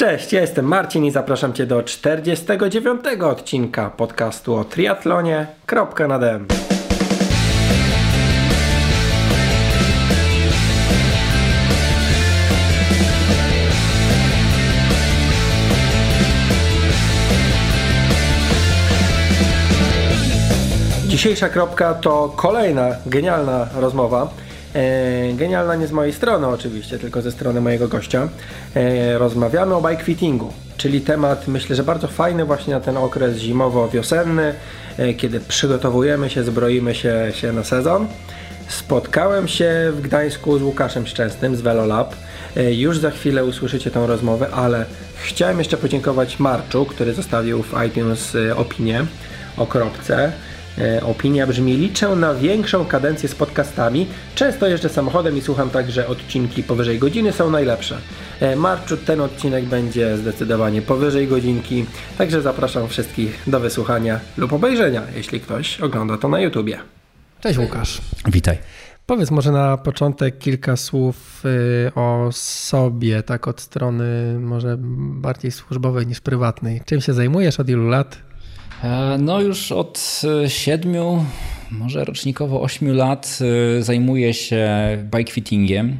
Cześć, ja jestem Marcin i zapraszam Cię do 49 odcinka podcastu o triatlonie. Kropka na dem. Dzisiejsza kropka to kolejna genialna rozmowa. E, genialna nie z mojej strony oczywiście, tylko ze strony mojego gościa. E, rozmawiamy o bike fittingu, czyli temat myślę, że bardzo fajny właśnie na ten okres zimowo-wiosenny, e, kiedy przygotowujemy się, zbroimy się, się na sezon. Spotkałem się w Gdańsku z Łukaszem Szczęsnym z Velolab. Już za chwilę usłyszycie tą rozmowę, ale chciałem jeszcze podziękować Marczu, który zostawił w iTunes opinię o kropce. E, opinia brzmi: Liczę na większą kadencję z podcastami. Często jeżdżę samochodem i słucham także odcinki powyżej godziny są najlepsze. E, Marczu, ten odcinek będzie zdecydowanie powyżej godzinki, także zapraszam wszystkich do wysłuchania lub obejrzenia, jeśli ktoś ogląda to na YouTubie. Cześć Łukasz. Witaj. Powiedz może na początek kilka słów y, o sobie, tak od strony może bardziej służbowej niż prywatnej. Czym się zajmujesz, od ilu lat? E, no już od e, siedmiu, może rocznikowo ośmiu lat e, zajmuję się bike fittingiem.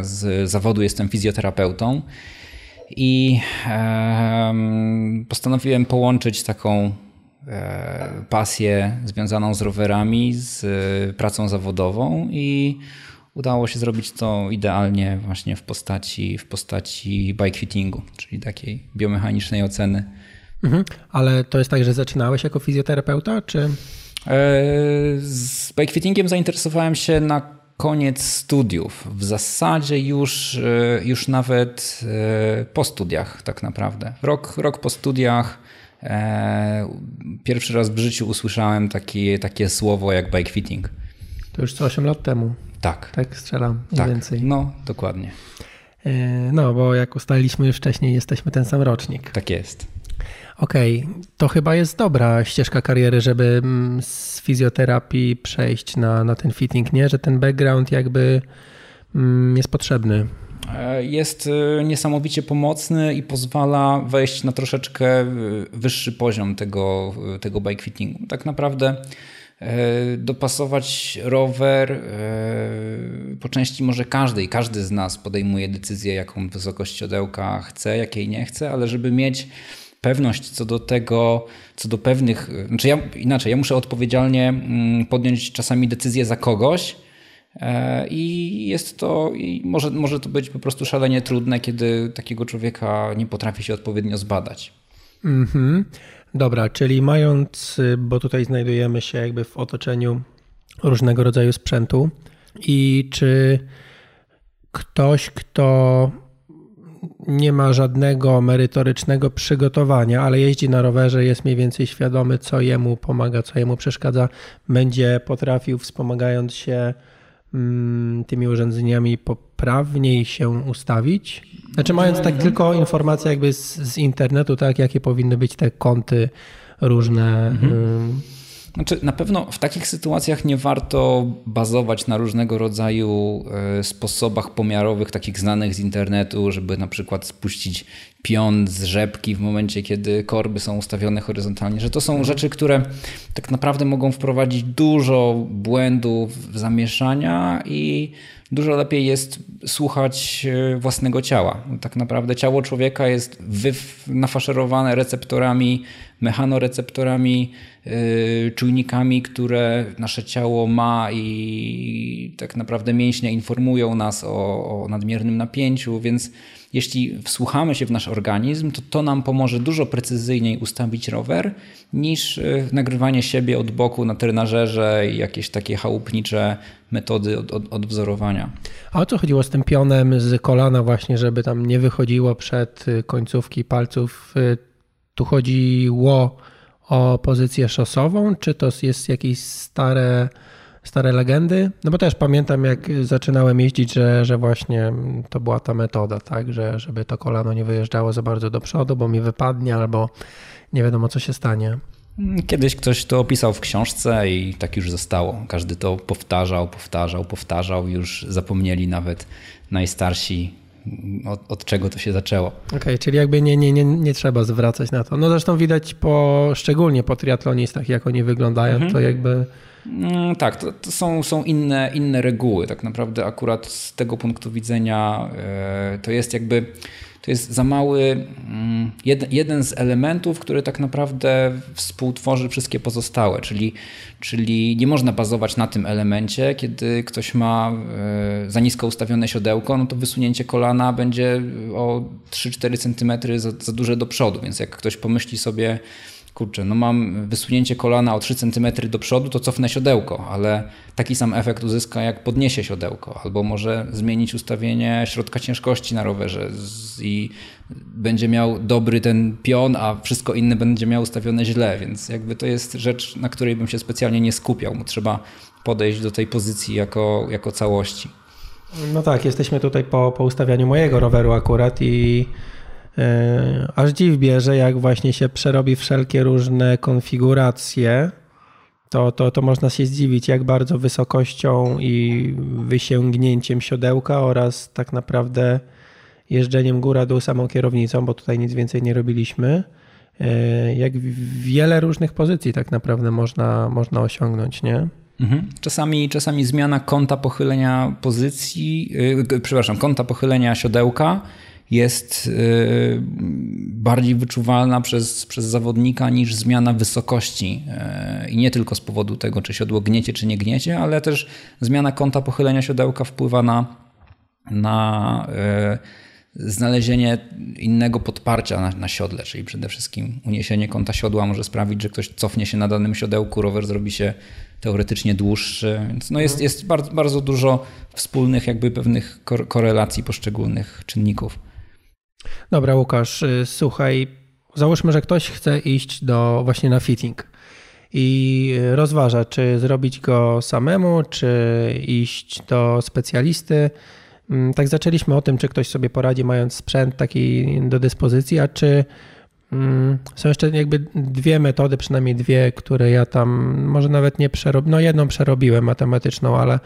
Z zawodu jestem fizjoterapeutą i postanowiłem połączyć taką pasję związaną z rowerami z pracą zawodową i udało się zrobić to idealnie właśnie w postaci, w postaci bike fittingu, czyli takiej biomechanicznej oceny Mhm. Ale to jest tak, że zaczynałeś jako fizjoterapeuta, czy? E, z bikefittingiem zainteresowałem się na koniec studiów. W zasadzie już, e, już nawet e, po studiach tak naprawdę. Rok, rok po studiach pierwszy raz w życiu usłyszałem takie, takie słowo jak bikefitting. To już co 8 lat temu. Tak. Tak strzelam, mniej tak. więcej. No, dokładnie. No, bo jak ustaliliśmy już wcześniej, jesteśmy ten sam rocznik. Tak jest. Okej, okay. to chyba jest dobra ścieżka kariery, żeby mm, z fizjoterapii przejść na, na ten fitting, nie? Że ten background jakby mm, jest potrzebny. E, jest e, niesamowicie pomocny i pozwala wejść na troszeczkę e, wyższy poziom tego, tego bike fittingu. Tak naprawdę dopasować rower po części może każdy i każdy z nas podejmuje decyzję, jaką wysokość siodełka chce, jakiej nie chce, ale żeby mieć pewność co do tego, co do pewnych, znaczy ja inaczej, ja muszę odpowiedzialnie mm, podjąć czasami decyzję za kogoś. E, I jest to, i może, może to być po prostu szalenie trudne, kiedy takiego człowieka nie potrafi się odpowiednio zbadać. Mhm. Dobra, czyli mając, bo tutaj znajdujemy się jakby w otoczeniu różnego rodzaju sprzętu, i czy ktoś, kto nie ma żadnego merytorycznego przygotowania, ale jeździ na rowerze, jest mniej więcej świadomy, co jemu pomaga, co jemu przeszkadza, będzie potrafił, wspomagając się mm, tymi urządzeniami, poprawniej się ustawić. Znaczy, mając tak tylko informacje jakby z, z internetu, tak, jakie powinny być te kąty różne. Mhm. Znaczy, na pewno w takich sytuacjach nie warto bazować na różnego rodzaju e, sposobach pomiarowych, takich znanych z internetu, żeby na przykład spuścić pion z rzepki w momencie, kiedy korby są ustawione horyzontalnie, że to są mhm. rzeczy, które tak naprawdę mogą wprowadzić dużo błędów, zamieszania i dużo lepiej jest słuchać e, własnego ciała. Tak naprawdę ciało człowieka jest nafaszerowane receptorami, mechanoreceptorami, czujnikami, które nasze ciało ma i tak naprawdę mięśnie informują nas o, o nadmiernym napięciu, więc jeśli wsłuchamy się w nasz organizm, to to nam pomoże dużo precyzyjniej ustawić rower niż y, nagrywanie siebie od boku na trenażerze i jakieś takie chałupnicze metody od, od, odwzorowania. A o co chodziło z tym pionem z kolana właśnie, żeby tam nie wychodziło przed y, końcówki palców? Y, tu chodziło o pozycję szosową, czy to jest jakieś stare stare legendy. No bo też pamiętam, jak zaczynałem jeździć, że, że właśnie to była ta metoda, tak, że żeby to kolano nie wyjeżdżało za bardzo do przodu, bo mi wypadnie albo nie wiadomo, co się stanie. Kiedyś ktoś to opisał w książce i tak już zostało. Każdy to powtarzał, powtarzał, powtarzał. Już zapomnieli nawet najstarsi od, od czego to się zaczęło. Okej, okay, czyli jakby nie, nie, nie, nie trzeba zwracać na to. No zresztą widać po, szczególnie po triatlonistach, jak oni wyglądają, mhm. to jakby... Mm, tak, to, to, są, są inne, inne reguły. Tak naprawdę akurat z tego punktu widzenia e, to jest jakby to jest za mały mm, jeden, jeden z elementów, który tak naprawdę współtworzy wszystkie pozostałe, czyli, czyli nie można bazować na tym elemencie, kiedy ktoś ma e, za nisko ustawione siodełko, no to wysunięcie kolana będzie o 3-4 cm za, za duże do przodu, więc jak ktoś pomyśli sobie kurczę, no mam wysunięcie kolana o 3 cm do przodu, to cofnę siodełko, ale taki sam efekt uzyska jak podniesie siodełko, albo może zmienić ustawienie środka ciężkości na rowerze i będzie miał dobry ten pion, a wszystko inne będzie miał ustawione źle, więc jakby to jest rzecz, na której bym się specjalnie nie skupiał. Trzeba podejść do tej pozycji jako, jako całości. No tak, jesteśmy tutaj po, po ustawianiu mojego roweru akurat i aż dziw bierze, jak właśnie się przerobi wszelkie różne konfiguracje, to, to, to można się zdziwić, jak bardzo wysokością i wysięgnięciem siodełka oraz tak naprawdę jeżdżeniem góra-dół samą kierownicą, bo tutaj nic więcej nie robiliśmy, e, jak wiele różnych pozycji tak naprawdę można, można osiągnąć, nie? Mhm. Czasami, czasami zmiana kąta pochylenia pozycji, yy, przepraszam, kąta pochylenia siodełka jest y, bardziej wyczuwalna przez, przez zawodnika niż zmiana wysokości. Y, I nie tylko z powodu tego, czy siodło gniecie, czy nie gniecie, ale też zmiana kąta pochylenia siodełka wpływa na, na y, znalezienie innego podparcia na, na siodle, czyli przede wszystkim uniesienie kąta siodła może sprawić, że ktoś cofnie się na danym siodełku, rower zrobi się teoretycznie dłuższy, więc no jest, jest bardzo, bardzo dużo wspólnych jakby pewnych korelacji poszczególnych czynników. Dobra, Łukasz, y, słuchaj, załóżmy, że ktoś chce iść do właśnie na fitting i rozważa, czy zrobić go samemu, czy iść do specjalisty. Mm, tak zaczęliśmy o tym, czy ktoś sobie poradzi, mając sprzęt taki do dyspozycji, a czy są jeszcze jakby dwie metody, przynajmniej dwie, które ja tam może nawet nie przerobiłem, no jedną przerobiłem matematyczną, ale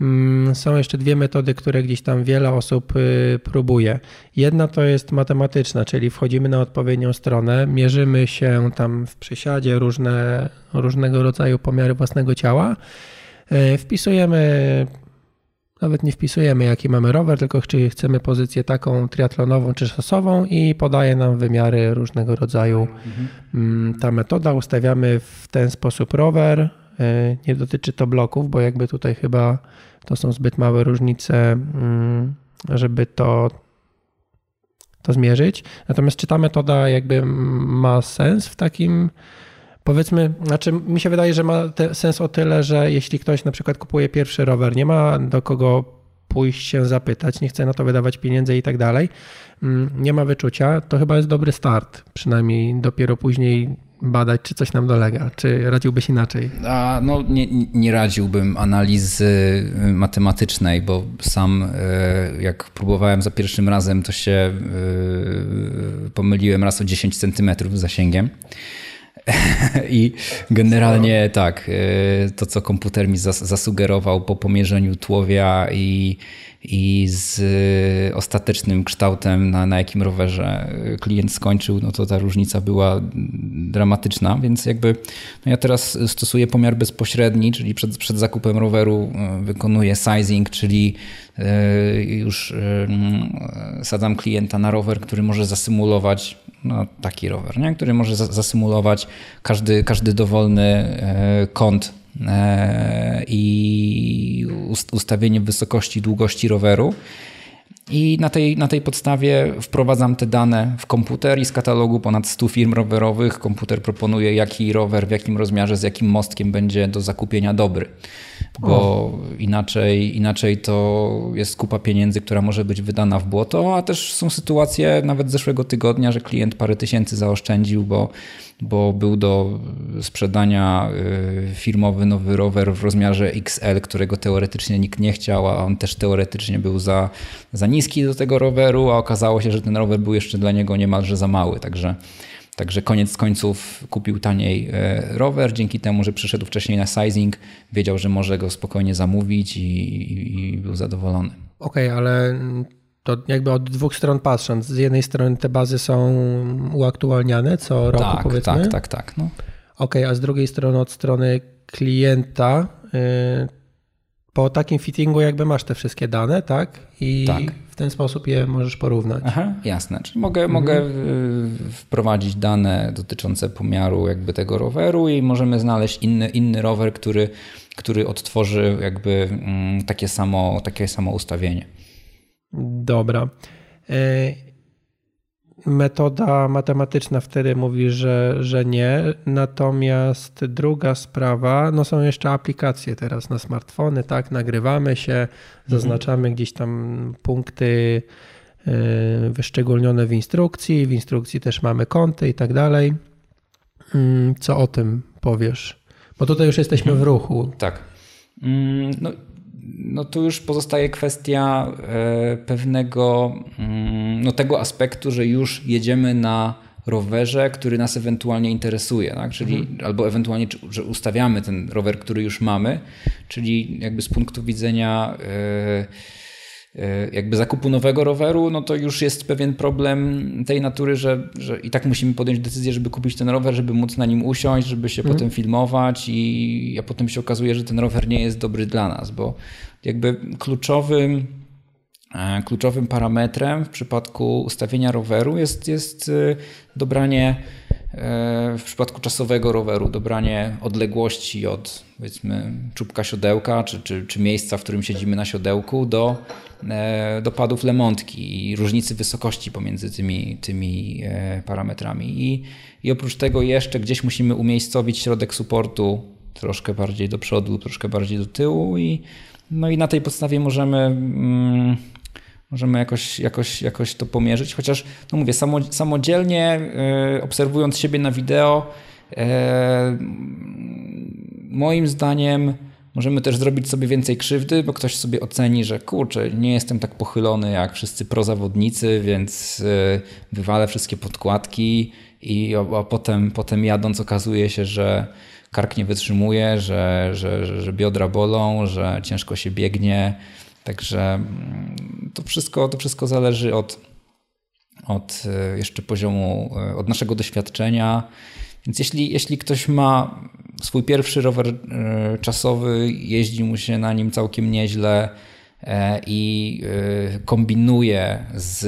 Mm, są jeszcze dwie metody, które gdzieś tam wiele osób y, próbuje. Jedna to jest matematyczna, czyli wchodzimy na odpowiednią stronę, mierzymy się tam w przysiadzie różne, różnego rodzaju pomiary własnego ciała, y, wpisujemy nawet nie wpisujemy, jaki mamy rower, tylko czy chcemy pozycję taką triatlonową czy szosową i podaje nam wymiary różnego rodzaju. Mhm. Ta metoda ustawiamy w ten sposób rower. Y, nie dotyczy to bloków, bo jakby tutaj chyba to są zbyt małe różnice, mm, żeby to, to zmierzyć. Natomiast czy ta metoda jakby ma sens w takim powiedzmy, znaczy mi się wydaje, że ma sens o tyle, że jeśli ktoś na przykład kupuje pierwszy rower, nie ma do kogo pójść się zapytać, nie chce na to wydawać pieniędzy i tak dalej, mm, nie ma wyczucia, to chyba jest dobry start. Przynajmniej dopiero później badać, czy coś nam dolega, czy radziłbyś inaczej? A, no, nie, nie radziłbym analizy matematycznej, bo sam y, jak próbowałem za pierwszym razem, to się y, pomyliłem raz o 10 centymetrów zasięgiem. I generalnie tak, to co komputer mi zasugerował po pomierzeniu tłowia i i z y, ostatecznym kształtem, na, na jakim rowerze klient skończył, no to ta różnica była dramatyczna, więc jakby no ja teraz stosuję pomiar bezpośredni, czyli przed, przed zakupem roweru y, wykonuję sizing, czyli y, już sadzam klienta na rower, który może zasymulować no, taki rower, nie? który może zasymulować każdy, każdy dowolny kąt i ustawienie wysokości długości roweru. I na tej, na tej podstawie wprowadzam te dane w komputer i z katalogu ponad 100 firm rowerowych komputer proponuje, jaki rower, w jakim rozmiarze, z jakim mostkiem będzie do zakupienia dobry. Bo inaczej, inaczej to jest kupa pieniędzy, która może być wydana w błoto, a też są sytuacje nawet zeszłego tygodnia, że klient parę tysięcy zaoszczędził, bo bo był do sprzedania y, firmowy nowy rower w rozmiarze XL, którego teoretycznie nikt nie chciał, a on też teoretycznie był za, za niski do tego roweru, a okazało się, że ten rower był jeszcze dla niego niemalże za mały. Także, także koniec końców kupił taniej e, rower, dzięki temu, że przyszedł wcześniej na sizing, wiedział, że może go spokojnie zamówić i, i był zadowolony. Okej, okay, ale to jakby od dwóch stron patrząc. Z jednej strony te bazy są uaktualniane co roku, tak, powiedzmy. Tak, tak, tak. No. OK, a z drugiej strony od strony klienta y, po takim fittingu jakby masz te wszystkie dane, tak? I tak. w ten sposób je możesz porównać. Aha, jasne. Czyli mogę, mhm. mogę y, wprowadzić dane dotyczące pomiaru jakby tego roweru i możemy znaleźć inny, inny rower, który, który odtworzy jakby mm, takie samo, takie samo ustawienie. Dobra. Y, metoda matematyczna wtedy mówi, że, że nie. Natomiast druga sprawa, no są jeszcze aplikacje teraz na smartfony, tak? Nagrywamy się, zaznaczamy mhm. gdzieś tam punkty e, wyszczególnione w instrukcji. W instrukcji też mamy kąty i tak dalej. Mm, co o tym powiesz? Bo tutaj już jesteśmy w mhm. ruchu. Tak. Mm, no, no tu już pozostaje kwestia e, pewnego mm, no tego aspektu, że już jedziemy na rowerze, który nas ewentualnie interesuje, tak? czyli mhm. albo ewentualnie, że ustawiamy ten rower, który już mamy, czyli jakby z punktu widzenia e, jakby zakupu nowego roweru, no to już jest pewien problem tej natury, że, że i tak musimy podjąć decyzję, żeby kupić ten rower, żeby móc na nim usiąść, żeby się mhm. potem filmować i a potem się okazuje, że ten rower nie jest dobry dla nas, bo jakby kluczowym, e, kluczowym parametrem w przypadku ustawienia roweru jest, jest e, dobranie e, w przypadku czasowego roweru, dobranie odległości od powiedzmy czubka siodełka, czy, czy, czy miejsca, w którym siedzimy na siodełku, do, do padów lemontki i różnicy wysokości pomiędzy tymi, tymi parametrami. I, I oprócz tego jeszcze gdzieś musimy umiejscowić środek supportu troszkę bardziej do przodu, troszkę bardziej do tyłu i no i na tej podstawie możemy, mm, możemy jakoś, jakoś, jakoś to pomierzyć, chociaż no mówię, samodzielnie y, obserwując siebie na wideo, y, moim zdaniem możemy też zrobić sobie więcej krzywdy, bo ktoś sobie oceni, że kurczę, nie jestem tak pochylony jak wszyscy prozawodnicy, więc y, wywalę wszystkie podkładki i a, potem, potem jadąc okazuje się, że kark nie wytrzymuje, że, że, że biodra bolą, że ciężko się biegnie. Także mm, to wszystko, to wszystko zależy od, od e, jeszcze poziomu, e, od naszego doświadczenia. Więc jeśli, jeśli ktoś ma swój pierwszy rower e, czasowy, jeździ mu się na nim całkiem nieźle i kombinuje z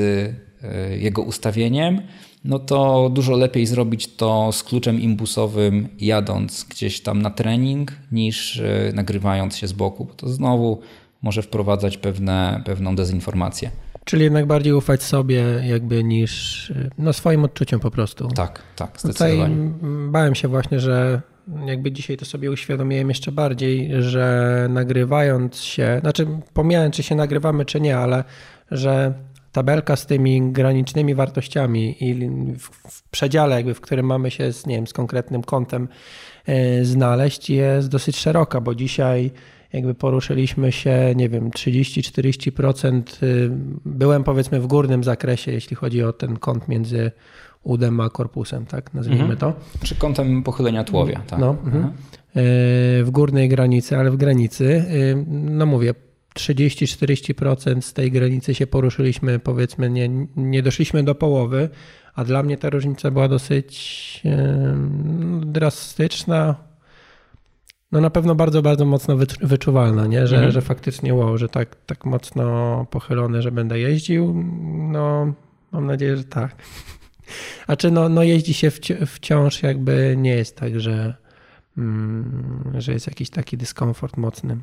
jego ustawieniem, no to dużo lepiej zrobić to z kluczem imbusowym, jadąc gdzieś tam na trening, niż nagrywając się z boku, bo to znowu może wprowadzać pewne, pewną dezinformację. Czyli jednak bardziej ufać sobie jakby niż no swoim odczuciom po prostu. Tak, tak, zdecydowanie. Tutaj bałem się właśnie, że jakby dzisiaj to sobie uświadomiłem jeszcze bardziej, że nagrywając się, znaczy pomijając czy się nagrywamy czy nie, ale że tabelka z tymi granicznymi wartościami i w, przedziale, jakby, w którym mamy się z, nie wiem, z konkretnym kątem e, znaleźć, jest dosyć szeroka, bo dzisiaj jakby poruszyliśmy się, nie wiem, 30-40%. E, byłem powiedzmy w górnym zakresie, jeśli chodzi o ten kąt między udem a korpusem, tak nazwijmy mhm. to. Czy kątem pochylenia tułowia, tak. No, mhm. mhm. E, w górnej granicy, ale w granicy, no mówię, 30-40% z tej granicy się poruszyliśmy, powiedzmy, nie, nie doszliśmy do połowy, a dla mnie ta różnica była dosyć drastyczna. No na pewno bardzo, bardzo mocno wyczuwalna, nie? Że, mhm. że faktycznie wow, że tak, tak mocno pochylony, że będę jeździł. No mam nadzieję, że tak. A czy no, no jeździ się wciąż jakby nie jest tak, że, mm, że jest jakiś taki dyskomfort mocny.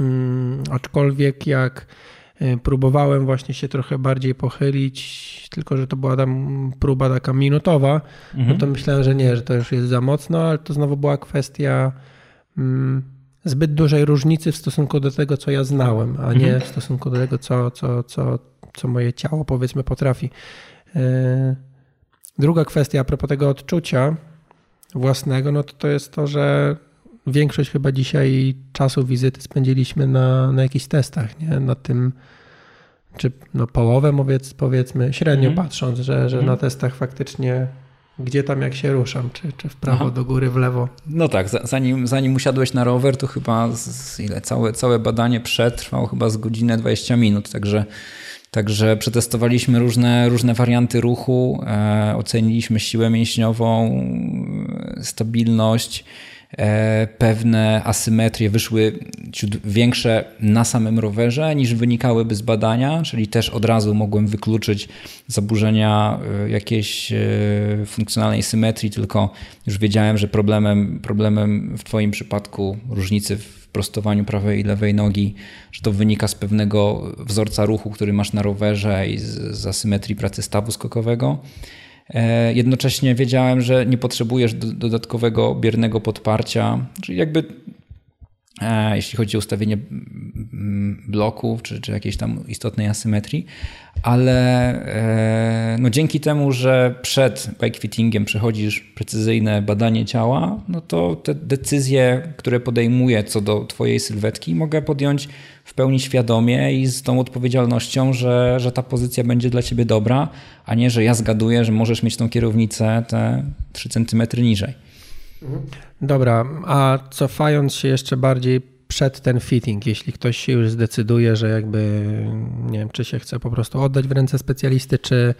Mm, aczkolwiek jak e, próbowałem właśnie się trochę bardziej pochylić, tylko że to była tam próba taka minutowa, mhm. no to myślałem, że nie, że to już jest za mocno, ale to znowu była kwestia zbyt dużej różnicy w stosunku do tego, co ja znałem, a nie mhm. w stosunku do tego, co, co, co, co moje ciało powiedzmy potrafi. E, druga kwestia a propos tego odczucia własnego, no to to jest to, że większość chyba dzisiaj czasu wizyty spędziliśmy na, na jakichś testach, nie? Na tym, czy no połowę powiedz, powiedzmy, średnio mhm. patrząc, że, że mhm. na testach faktycznie gdzie tam jak się ruszam, czy, czy w prawo, Aha. do góry, w lewo. No tak, zanim, zanim usiadłeś na rower, to chyba z, ile całe, całe badanie przetrwał chyba z godzinę 20 minut, także Także przetestowaliśmy różne, różne warianty ruchu, e, oceniliśmy siłę mięśniową, stabilność, E, pewne asymetrie wyszły większe na samym rowerze niż wynikałyby z badania, czyli też od razu mogłem wykluczyć zaburzenia e, jakiejś e, funkcjonalnej symetrii, tylko już wiedziałem, że problemem, problemem w Twoim przypadku różnicy w prostowaniu prawej i lewej nogi, że to wynika z pewnego wzorca ruchu, który masz na rowerze i z, z asymetrii pracy stawu skokowego. E, jednocześnie wiedziałem, że nie potrzebujesz dodatkowego biernego podparcia, czyli jakby jeśli chodzi o ustawienie bloków czy, czy jakiejś tam istotnej asymetrii, ale e, no dzięki temu, że przed bike fittingiem przechodzisz precyzyjne badanie ciała, no to te decyzje, które podejmuję co do twojej sylwetki mogę podjąć w pełni świadomie i z tą odpowiedzialnością, że, że ta pozycja będzie dla ciebie dobra, a nie, że ja zgaduję, że możesz mieć tą kierownicę te 3 cm niżej. Dobra, a cofając się jeszcze bardziej przed ten fitting, jeśli ktoś się już zdecyduje, że jakby nie wiem, czy się chce po prostu oddać w ręce specjalisty, czy,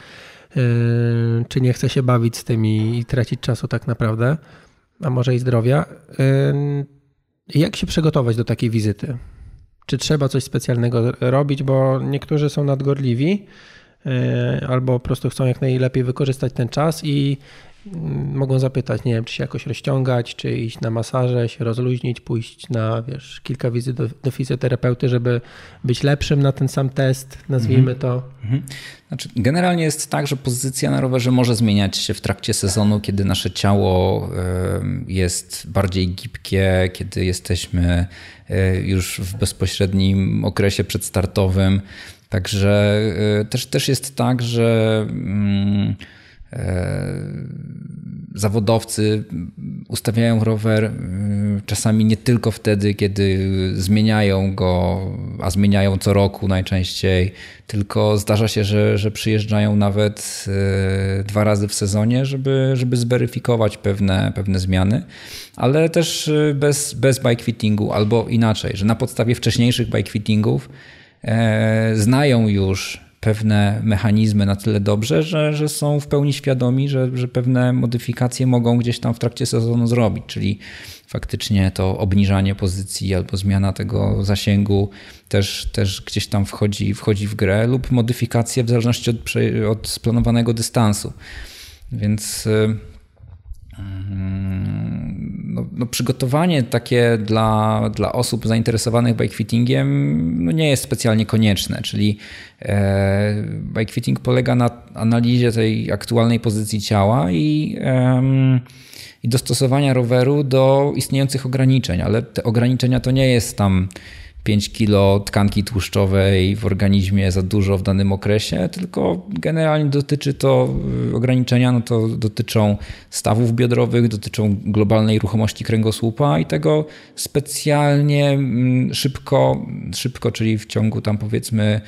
yy, czy nie chce się bawić z tymi i tracić czasu tak naprawdę, a może i zdrowia. Yy, jak się przygotować do takiej wizyty? czy trzeba coś specjalnego robić, bo niektórzy są nadgorliwi e, albo po prostu chcą jak najlepiej wykorzystać ten czas i mogą zapytać, nie wiem, czy się jakoś rozciągać, czy iść na masaże, się rozluźnić, pójść na, wiesz, kilka wizyt do, do fizjoterapeuty, żeby być lepszym na ten sam test, nazwijmy to. Mhm. Znaczy, generalnie jest tak, że pozycja na rowerze może zmieniać się w trakcie sezonu, kiedy nasze ciało jest bardziej gibkie, kiedy jesteśmy e, już w bezpośrednim okresie przedstartowym. Także e, też, też jest tak, że mm, zawodowcy ustawiają rower e, czasami nie tylko wtedy, kiedy zmieniają go, a zmieniają co roku najczęściej, tylko zdarza się, że, że przyjeżdżają nawet e, dwa razy w sezonie, żeby, żeby zweryfikować pewne, pewne zmiany, ale też bez, bez bike fittingu albo inaczej, że na podstawie wcześniejszych bike fittingów znają już pewne mechanizmy na tyle dobrze, że, że są w pełni świadomi, że, że pewne modyfikacje mogą gdzieś tam w trakcie sezonu zrobić, czyli faktycznie to obniżanie pozycji albo zmiana tego zasięgu też, też gdzieś tam wchodzi, wchodzi w grę lub modyfikacje w zależności od, od splanowanego dystansu. Więc y, no, no, przygotowanie takie dla, dla osób zainteresowanych bikefittingiem no nie jest specjalnie konieczne, czyli e, bikefitting polega na analizie tej aktualnej pozycji ciała i, e, i dostosowania roweru do istniejących ograniczeń, ale te ograniczenia to nie jest tam 5 kilo tkanki tłuszczowej w organizmie za dużo w danym okresie, tylko generalnie dotyczy to y, ograniczenia, no to dotyczą stawów biodrowych, dotyczą globalnej ruchomości kręgosłupa i tego specjalnie mm, szybko, szybko, czyli w ciągu tam powiedzmy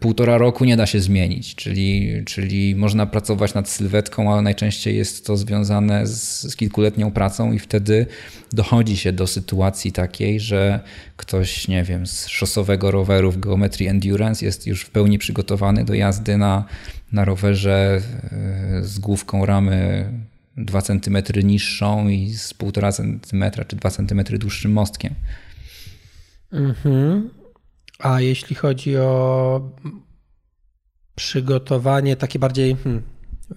półtora roku nie da się zmienić, czyli, czyli można pracować nad sylwetką, ale najczęściej jest to związane z, z kilkuletnią pracą i wtedy dochodzi się do sytuacji takiej, że ktoś, nie wiem, z szosowego roweru w geometrii endurance jest już w pełni przygotowany do jazdy na, na rowerze e, z główką ramy 2 cm niższą i z 1,5 cm czy 2 cm dłuższym mostkiem. Mhm. A jeśli chodzi o przygotowanie takie bardziej hmm,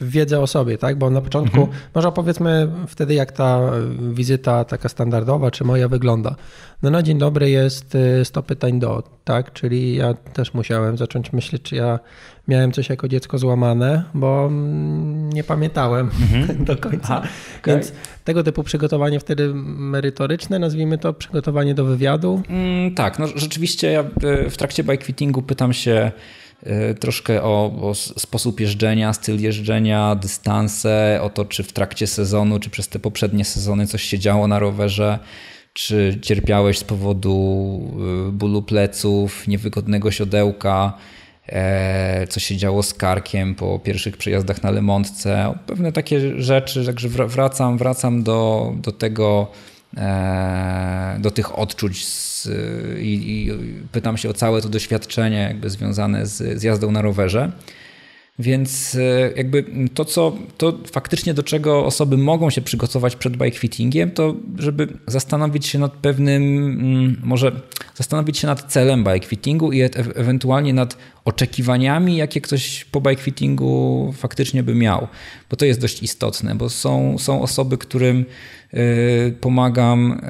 wiedzę o sobie, tak? Bo na początku, mhm. może opowiedzmy wtedy, jak ta wizyta taka standardowa, czy moja wygląda. No na dzień dobry jest 100 y, pytań do, tak? Czyli ja też musiałem zacząć myśleć, czy ja miałem coś jako dziecko złamane, bo mm, nie pamiętałem mhm. do końca. Aha, okay. Więc tego typu przygotowanie wtedy merytoryczne, nazwijmy to przygotowanie do wywiadu. Mm, tak, no rzeczywiście ja y, w trakcie bike pytam się y, troszkę o, o, sposób jeżdżenia, styl jeżdżenia, dystanse, o to, czy w trakcie sezonu, czy przez te poprzednie sezony coś się działo na rowerze, czy cierpiałeś z powodu y, bólu pleców, niewygodnego siodełka, E, co się działo z karkiem po pierwszych przejazdach na Lemontce, pewne takie rzeczy, także wracam, wracam do, do tego e, do tych odczuć z, i, i, pytam się o całe to doświadczenie jakby związane z, z jazdą na rowerze. Więc e, jakby to, co, to faktycznie do czego osoby mogą się przygotować przed bike fittingiem, to żeby zastanowić się nad pewnym, mm, może zastanowić się nad celem bike fittingu i e ewentualnie nad oczekiwaniami, jakie ktoś po bike fittingu faktycznie by miał. Bo to jest dość istotne, bo są, są osoby, którym y, pomagam y,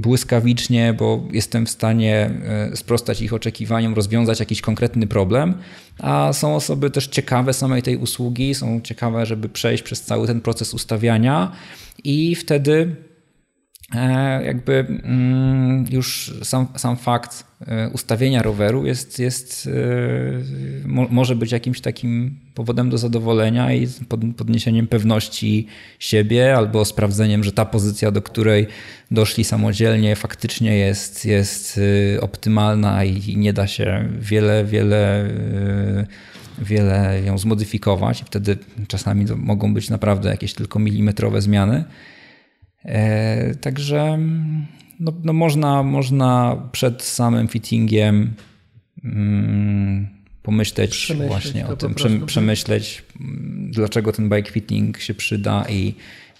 błyskawicznie, bo jestem w stanie y, sprostać ich oczekiwaniom, rozwiązać jakiś konkretny problem, a są osoby też ciekawe samej tej usługi, są ciekawe, żeby przejść przez cały ten proces ustawiania i wtedy jakby mm, już sam, sam fakt e, ustawienia roweru jest, jest, e, może być jakimś takim powodem do zadowolenia i podniesieniem pewności siebie albo sprawdzeniem, że ta pozycja, do której doszli samodzielnie, faktycznie jest, jest optymalna i nie da się wiele, wiele wiele ją zmodyfikować wtedy czasami to mogą być naprawdę jakieś tylko milimetrowe zmiany. E, także no, no można, można przed samym fittingiem mm, pomyśleć przemyśleć właśnie o tym, przemyśleć, mm, dlaczego ten bike fitting się przyda i,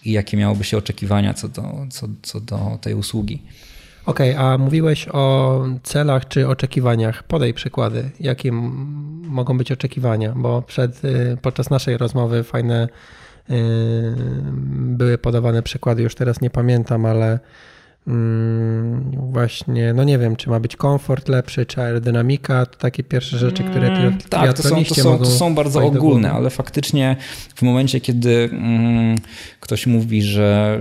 i jakie miałoby się oczekiwania co do, co, co do tej usługi. Okej, okay, a mówiłeś o celach czy oczekiwaniach. Podaj przykłady, jakie mogą być oczekiwania, bo przed, y, podczas naszej rozmowy fajne były podawane przykłady, już teraz nie pamiętam, ale mm, właśnie, no nie wiem, czy ma być komfort lepszy, czy aerodynamika, to takie pierwsze rzeczy, które mm, Tak, to są, to, są, to są bardzo ogólne, ale faktycznie w momencie, kiedy mm, ktoś mówi, że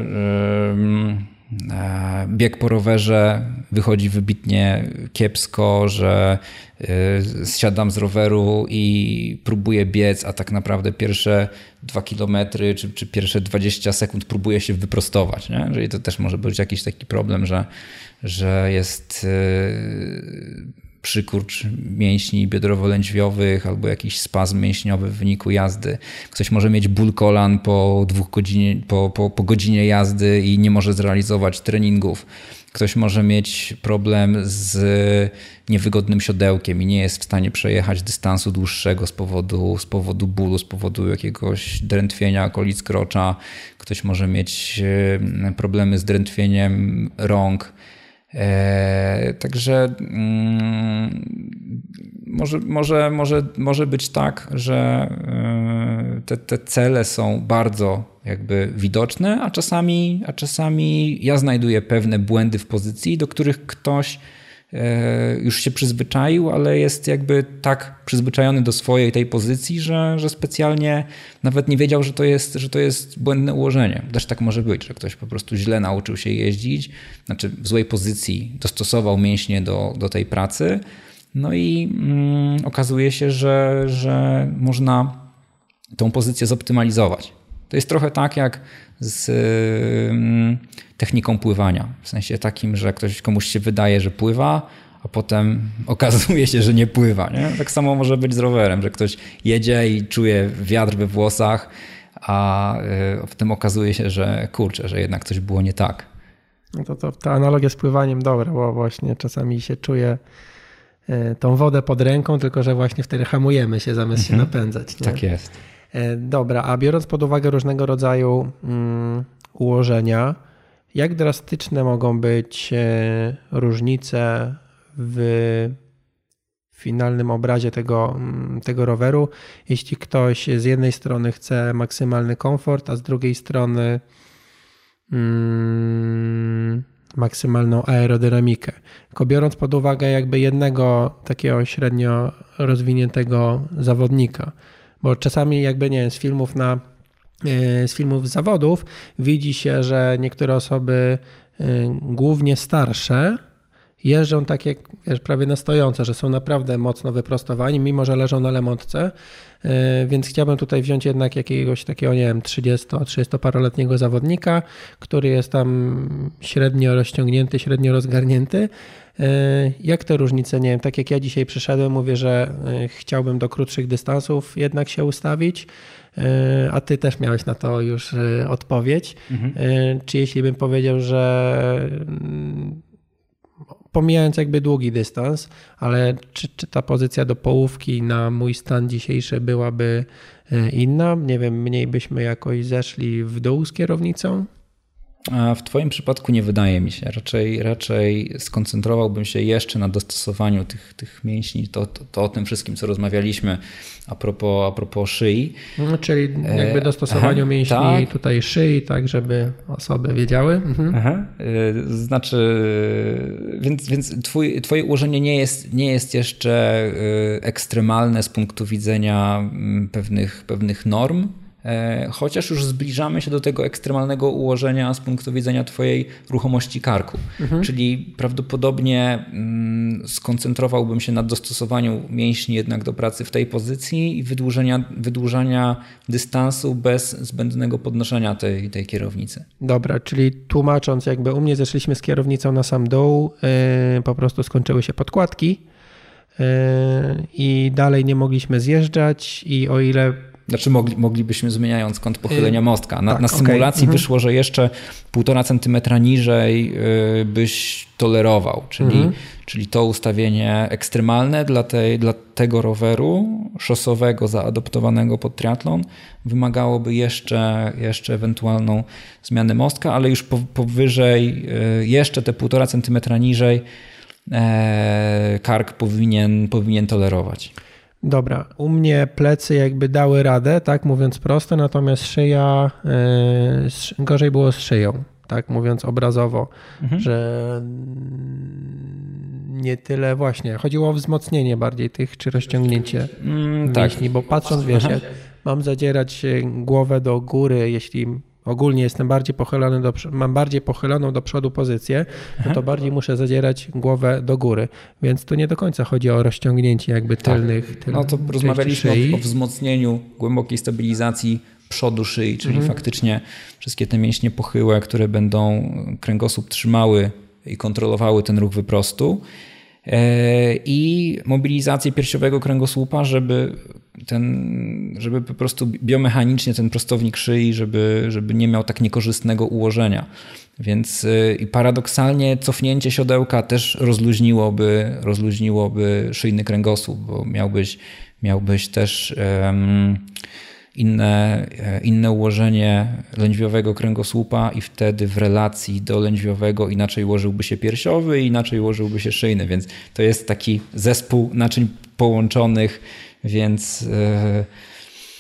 E, bieg po rowerze wychodzi wybitnie kiepsko, że zsiadam z roweru i próbuję biec, a tak naprawdę pierwsze dwa kilometry czy, czy pierwsze 20 sekund próbuję się wyprostować. Nie? Czyli to też może być jakiś taki problem, że, że jest e, przykurcz mięśni biodrowo-lędźwiowych albo jakiś spazm mięśniowy w wyniku jazdy. Ktoś może mieć ból kolan po, dwóch godzinie, po, po, po godzinie jazdy i nie może zrealizować treningów. Ktoś może mieć problem z niewygodnym siodełkiem i nie jest w stanie przejechać dystansu dłuższego z powodu, z powodu bólu, z powodu jakiegoś drętwienia okolic krocza. Ktoś może mieć problemy z drętwieniem rąk także mm, może, może, może, może być tak, że e, te, te cele są bardzo jakby widoczne, a czasami, a czasami ja znajduję pewne błędy w pozycji, do których ktoś E, już się przyzwyczaił, ale jest jakby tak przyzwyczajony do swojej tej pozycji, że, że specjalnie nawet nie wiedział, że to, jest, że to jest błędne ułożenie. Też tak może być, że ktoś po prostu źle nauczył się jeździć, znaczy w złej pozycji dostosował mięśnie do, do tej pracy. No i mm, okazuje się, że, że można tą pozycję zoptymalizować. To jest trochę tak jak z techniką pływania. W sensie takim, że ktoś komuś się wydaje, że pływa, a potem okazuje się, że nie pływa. Nie? Tak samo może być z rowerem, że ktoś jedzie i czuje wiatr we włosach, a y, potem okazuje się, że kurczę, że jednak coś było nie tak. No to, to ta analogia z pływaniem dobra, bo właśnie czasami się czuje y, tą wodę pod ręką, tylko że właśnie wtedy hamujemy się zamiast się mhm. napędzać. Nie? Tak jest. Y, dobra, a biorąc pod uwagę różnego rodzaju mm, ułożenia, jak drastyczne mogą być e, różnice w finalnym obrazie tego, mm, tego roweru, jeśli ktoś z jednej strony chce maksymalny komfort, a z drugiej strony mm, maksymalną aerodynamikę. Tylko biorąc pod uwagę jakby jednego takiego średnio rozwiniętego zawodnika, bo czasami jakby nie z filmów na E, z filmów z zawodów widzi się, że niektóre osoby, e, głównie starsze, jeżdżą tak jak wiesz, prawie na stojące, że są naprawdę mocno wyprostowani, mimo że leżą na lemontce. E, więc chciałbym tutaj wziąć jednak jakiegoś takiego, nie wiem, 30-30-paroletniego zawodnika, który jest tam średnio rozciągnięty, średnio rozgarnięty Jak te różnice, nie wiem, tak jak ja dzisiaj przyszedłem, mówię, że chciałbym do krótszych dystansów jednak się ustawić, a ty też miałeś na to już odpowiedź. Mhm. Czy jeśli bym powiedział, że mm, pomijając jakby długi dystans, ale czy, czy ta pozycja do połówki na mój stan dzisiejszy byłaby e, inna? Nie wiem, mniej byśmy jakoś zeszli w dół z kierownicą? A w Twoim przypadku nie wydaje mi się. Raczej, raczej skoncentrowałbym się jeszcze na dostosowaniu tych, tych mięśni, to, to, to o tym wszystkim, co rozmawialiśmy a propos, a propos szyi. No, czyli jakby e, dostosowaniu Aha, mięśni tak. tutaj szyi, tak żeby osoby wiedziały. Mhm. Aha. E, znaczy, więc, więc twój, Twoje ułożenie nie jest, nie jest jeszcze e, ekstremalne z punktu widzenia mm, pewnych, pewnych norm, E, chociaż już zbliżamy się do tego ekstremalnego ułożenia z punktu widzenia Twojej ruchomości karku. Mhm. Czyli prawdopodobnie mm, skoncentrowałbym się na dostosowaniu mięśni jednak do pracy w tej pozycji i wydłużenia, wydłużania dystansu bez zbędnego podnoszenia tej, tej kierownicy. Dobra, czyli tłumacząc, jakby u mnie zeszliśmy z kierownicą na sam dół, yy, po prostu skończyły się podkładki yy, i dalej nie mogliśmy zjeżdżać i o ile znaczy mogli, moglibyśmy zmieniając kąt pochylenia y, mostka. Na, tak, na symulacji okay. Mhm. wyszło, że jeszcze półtora centymetra niżej y, byś tolerował, czyli, mhm. czyli to ustawienie ekstremalne dla, tej, dla tego roweru szosowego zaadoptowanego pod triatlon wymagałoby jeszcze, jeszcze ewentualną zmianę mostka, ale już powyżej, y, jeszcze te półtora centymetra niżej e, kark powinien, powinien tolerować. Dobra, u mnie plecy jakby dały radę, tak mówiąc prosto, natomiast szyja, yy, gorzej było z szyją, tak mówiąc obrazowo, mhm. że nie tyle właśnie, chodziło o wzmocnienie bardziej tych, czy rozciągnięcie mm, tak. mięśni, bo patrząc, wiesz, jak mam zadzierać głowę do góry, jeśli ogólnie jestem bardziej pochylony do, mam bardziej pochyloną do przodu pozycję, no to bardziej muszę zadzierać głowę do góry. Więc to nie do końca chodzi o rozciągnięcie jakby tak. tylnych, tak. No to rozmawialiśmy o, o, wzmocnieniu głębokiej stabilizacji przodu szyi, czyli mhm. faktycznie wszystkie te mięśnie pochyłe, które będą kręgosłup trzymały i kontrolowały ten ruch wyprostu i mobilizację piersiowego kręgosłupa, żeby ten, żeby po prostu biomechanicznie ten prostownik szyi, żeby, żeby nie miał tak niekorzystnego ułożenia. Więc y, i paradoksalnie cofnięcie siodełka też rozluźniłoby, rozluźniłoby szyjny kręgosłup, bo miałbyś, miałbyś też um, inne, e, inne ułożenie lędźwiowego kręgosłupa i wtedy w relacji do lędźwiowego inaczej ułożyłby się piersiowy i inaczej ułożyłby się szyjny, więc to jest taki zespół naczyń połączonych więc. E,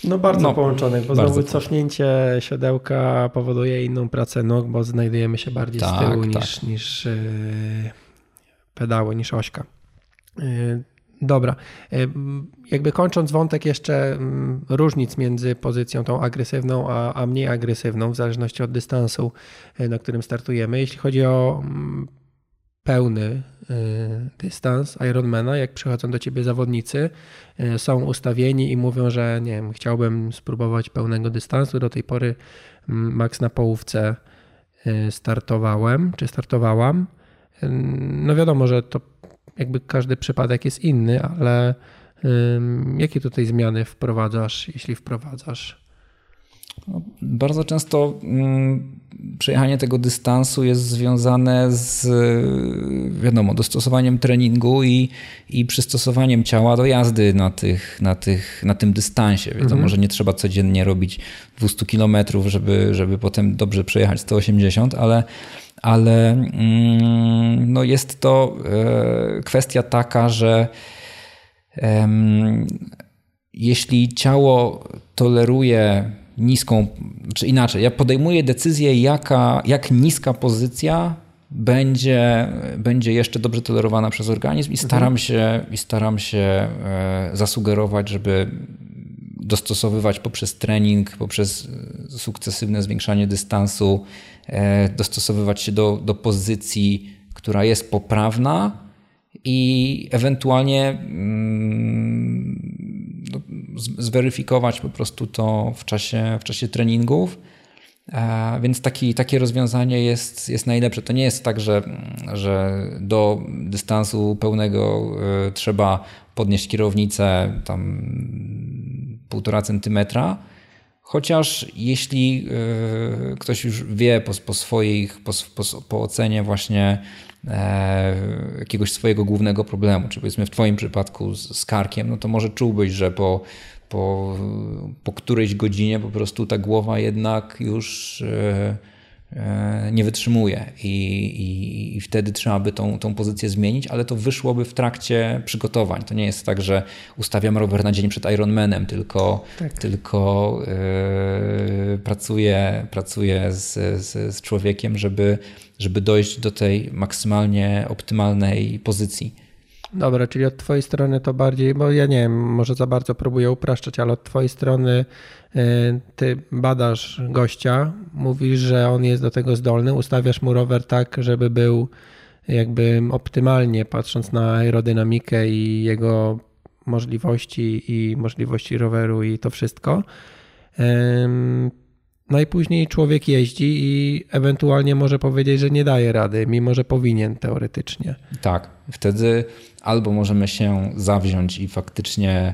no bardzo no, połączonych, bo bardzo znowu cofnięcie siodełka powoduje inną pracę nóg, bo znajdujemy się bardziej tak, z tyłu tak. niż, niż e, pedały, niż ośka. Dobra. Jakby kończąc wątek jeszcze różnic między pozycją tą agresywną, a, a mniej agresywną, w zależności od dystansu, na którym startujemy. Jeśli chodzi o pełny y, dystans Ironmana, jak przychodzą do ciebie zawodnicy, są ustawieni i mówią, że nie wiem, chciałbym spróbować pełnego dystansu. Do tej pory max na połówce startowałem, czy startowałam. No wiadomo, że to jakby każdy przypadek jest inny, ale jakie tutaj zmiany wprowadzasz, jeśli wprowadzasz? No, bardzo często mm, przejechanie tego dystansu jest związane z, wiadomo, dostosowaniem treningu i, i przystosowaniem ciała do jazdy na, tych, na, tych, na tym dystansie. Wiadomo, mhm. że nie trzeba codziennie robić 200 km, żeby, żeby potem dobrze przejechać 180, ale, ale mm, no jest to e, kwestia taka, że jeśli ciało toleruje niską, czy inaczej, ja podejmuję decyzję, jaka, jak niska pozycja będzie, będzie jeszcze dobrze tolerowana przez organizm i mhm. staram się, i staram się e, zasugerować, żeby dostosowywać poprzez trening, poprzez sukcesywne zwiększanie dystansu, e, dostosowywać się do, do pozycji, która jest poprawna i ewentualnie mm, no, zweryfikować po prostu to w czasie, w czasie treningów. Więc taki, takie rozwiązanie jest, jest najlepsze. To nie jest tak, że, że do dystansu pełnego e, trzeba podnieść kierownicę tam półtora centymetra, Chociaż jeśli e, ktoś już wie po, po swoich, po, po, po ocenie właśnie e, jakiegoś swojego głównego problemu, czy powiedzmy w Twoim przypadku z, z karkiem, no to może czułbyś, że po, po, po którejś godzinie po prostu ta głowa jednak już E, nie wytrzymuje i, i, i, wtedy trzeba by tą, tą pozycję zmienić, ale to wyszłoby w trakcie przygotowań. To nie jest tak, że ustawiam rower na dzień przed Ironmanem, tylko, tak. tylko yy, pracuję, pracuję z, z, z człowiekiem, żeby, żeby dojść do tej maksymalnie optymalnej pozycji. Dobra, czyli od Twojej strony to bardziej, bo ja nie wiem, może za bardzo próbuję upraszczać, ale od Twojej strony e, Ty badasz gościa, mówisz, że on jest do tego zdolny, ustawiasz mu rower tak, żeby był jakby optymalnie, patrząc na aerodynamikę i jego możliwości i możliwości roweru i to wszystko. Najpóźniej człowiek jeździ i ewentualnie może powiedzieć, że nie daje rady, mimo że powinien teoretycznie. Tak, wtedy albo możemy się zawziąć i faktycznie e,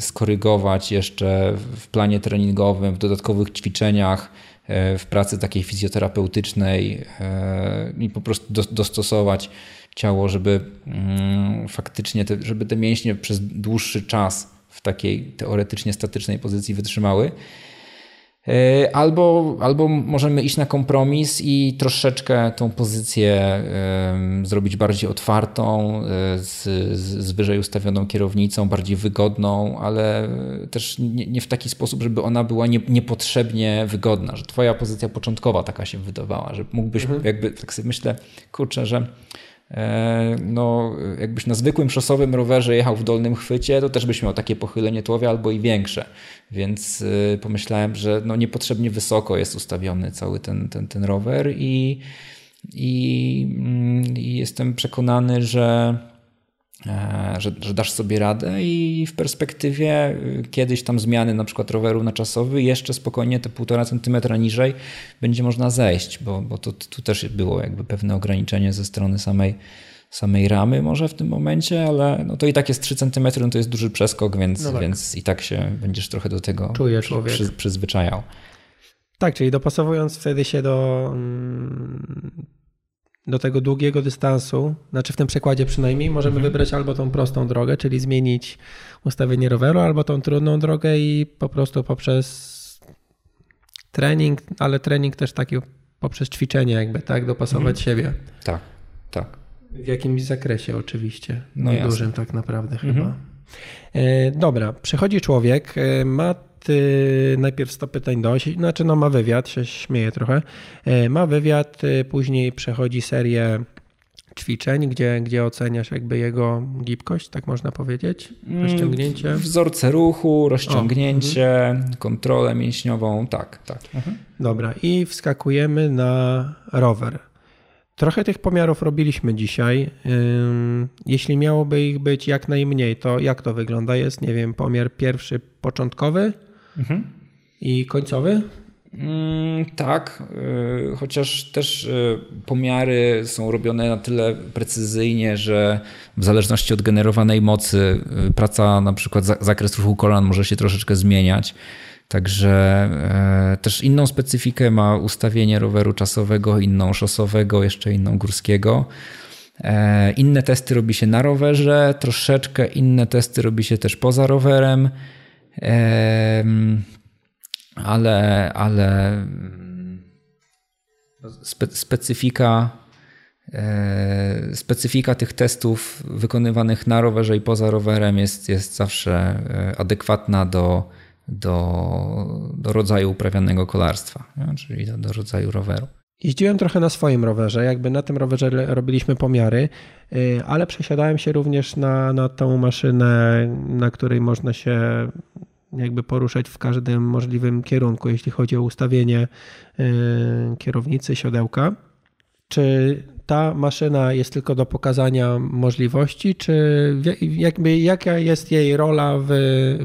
skorygować jeszcze w planie treningowym, w dodatkowych ćwiczeniach, e, w pracy takiej fizjoterapeutycznej e, i po prostu dostosować ciało, żeby mm, faktycznie, te, żeby te mięśnie przez dłuższy czas w takiej teoretycznie statycznej pozycji wytrzymały. E, albo, albo możemy iść na kompromis i troszeczkę tą pozycję zrobić bardziej otwartą, e, z, z wyżej ustawioną kierownicą, bardziej wygodną, ale też nie, nie w taki sposób, żeby ona była nie, niepotrzebnie wygodna, że twoja pozycja początkowa taka się wydawała, że mógłbyś mhm. jakby, tak sobie myślę, kurczę, że no, jakbyś na zwykłym szosowym rowerze jechał w dolnym chwycie, to też byś miał takie pochylenie tułowia albo i większe. Więc e, pomyślałem, że no niepotrzebnie wysoko jest ustawiony cały ten, ten, ten rower i, i, mm, i jestem przekonany, że E, że, że, dasz sobie radę i w perspektywie y, kiedyś tam zmiany na przykład roweru na czasowy jeszcze spokojnie te półtora centymetra niżej będzie można zejść, bo, bo to, tu też było jakby pewne ograniczenie ze strony samej, samej ramy może w tym momencie, ale no to i tak jest 3 cm, no to jest duży przeskok, więc, no tak. więc i tak się będziesz trochę do tego przy, przyzwyczajał. Tak, czyli dopasowując wtedy się do mm, do tego długiego dystansu, znaczy w tym przykładzie przynajmniej, możemy mhm. wybrać albo tą prostą drogę, czyli zmienić ustawienie roweru, albo tą trudną drogę i po prostu poprzez trening, ale trening też taki poprzez ćwiczenie jakby, tak, dopasować mhm. siebie. Tak, tak. W jakimś zakresie oczywiście, no dużym tak naprawdę mhm. chyba. E, dobra, przychodzi człowiek, e, ma najpierw 100 pytań dość, znaczy no ma wywiad, się śmieje trochę, y, ma wywiad, później przechodzi serię ćwiczeń, gdzie, gdzie oceniasz jakby jego gibkość, tak można powiedzieć? Mm, rozciągnięcie? Wzorce ruchu, rozciągnięcie, o, mhm. kontrolę mięśniową, tak, tak. Mhm. Dobra, i wskakujemy na rower. Trochę tych pomiarów robiliśmy dzisiaj. Jeśli miałoby ich być jak najmniej, to jak to wygląda? Jest, nie wiem, pomiar pierwszy początkowy, Mhm. I końcowy? Mm, tak, y, chociaż też y, pomiary są robione na tyle precyzyjnie, że w zależności od generowanej mocy y, praca, na przykład zakres ruchu kolan może się troszeczkę zmieniać. Także też inną specyfikę ma ustawienie roweru czasowego, inną szosowego, jeszcze inną górskiego. E, inne testy robi się na rowerze, troszeczkę inne testy robi się też poza rowerem ale, ale mm, spe, specyfika, e, specyfika tych testów wykonywanych na rowerze i poza rowerem jest, jest zawsze e, adekwatna do, do, do rodzaju uprawianego kolarstwa, czyli do, do rodzaju roweru. Jeździłem trochę na swoim rowerze, jakby na tym rowerze robiliśmy pomiary, y, ale przesiadałem się również na, na tą maszynę, na której można się jakby poruszać w każdym możliwym kierunku, jeśli chodzi o ustawienie y, kierownicy, siodełka. Czy ta maszyna jest tylko do pokazania możliwości, czy jakby jaka jest jej rola w,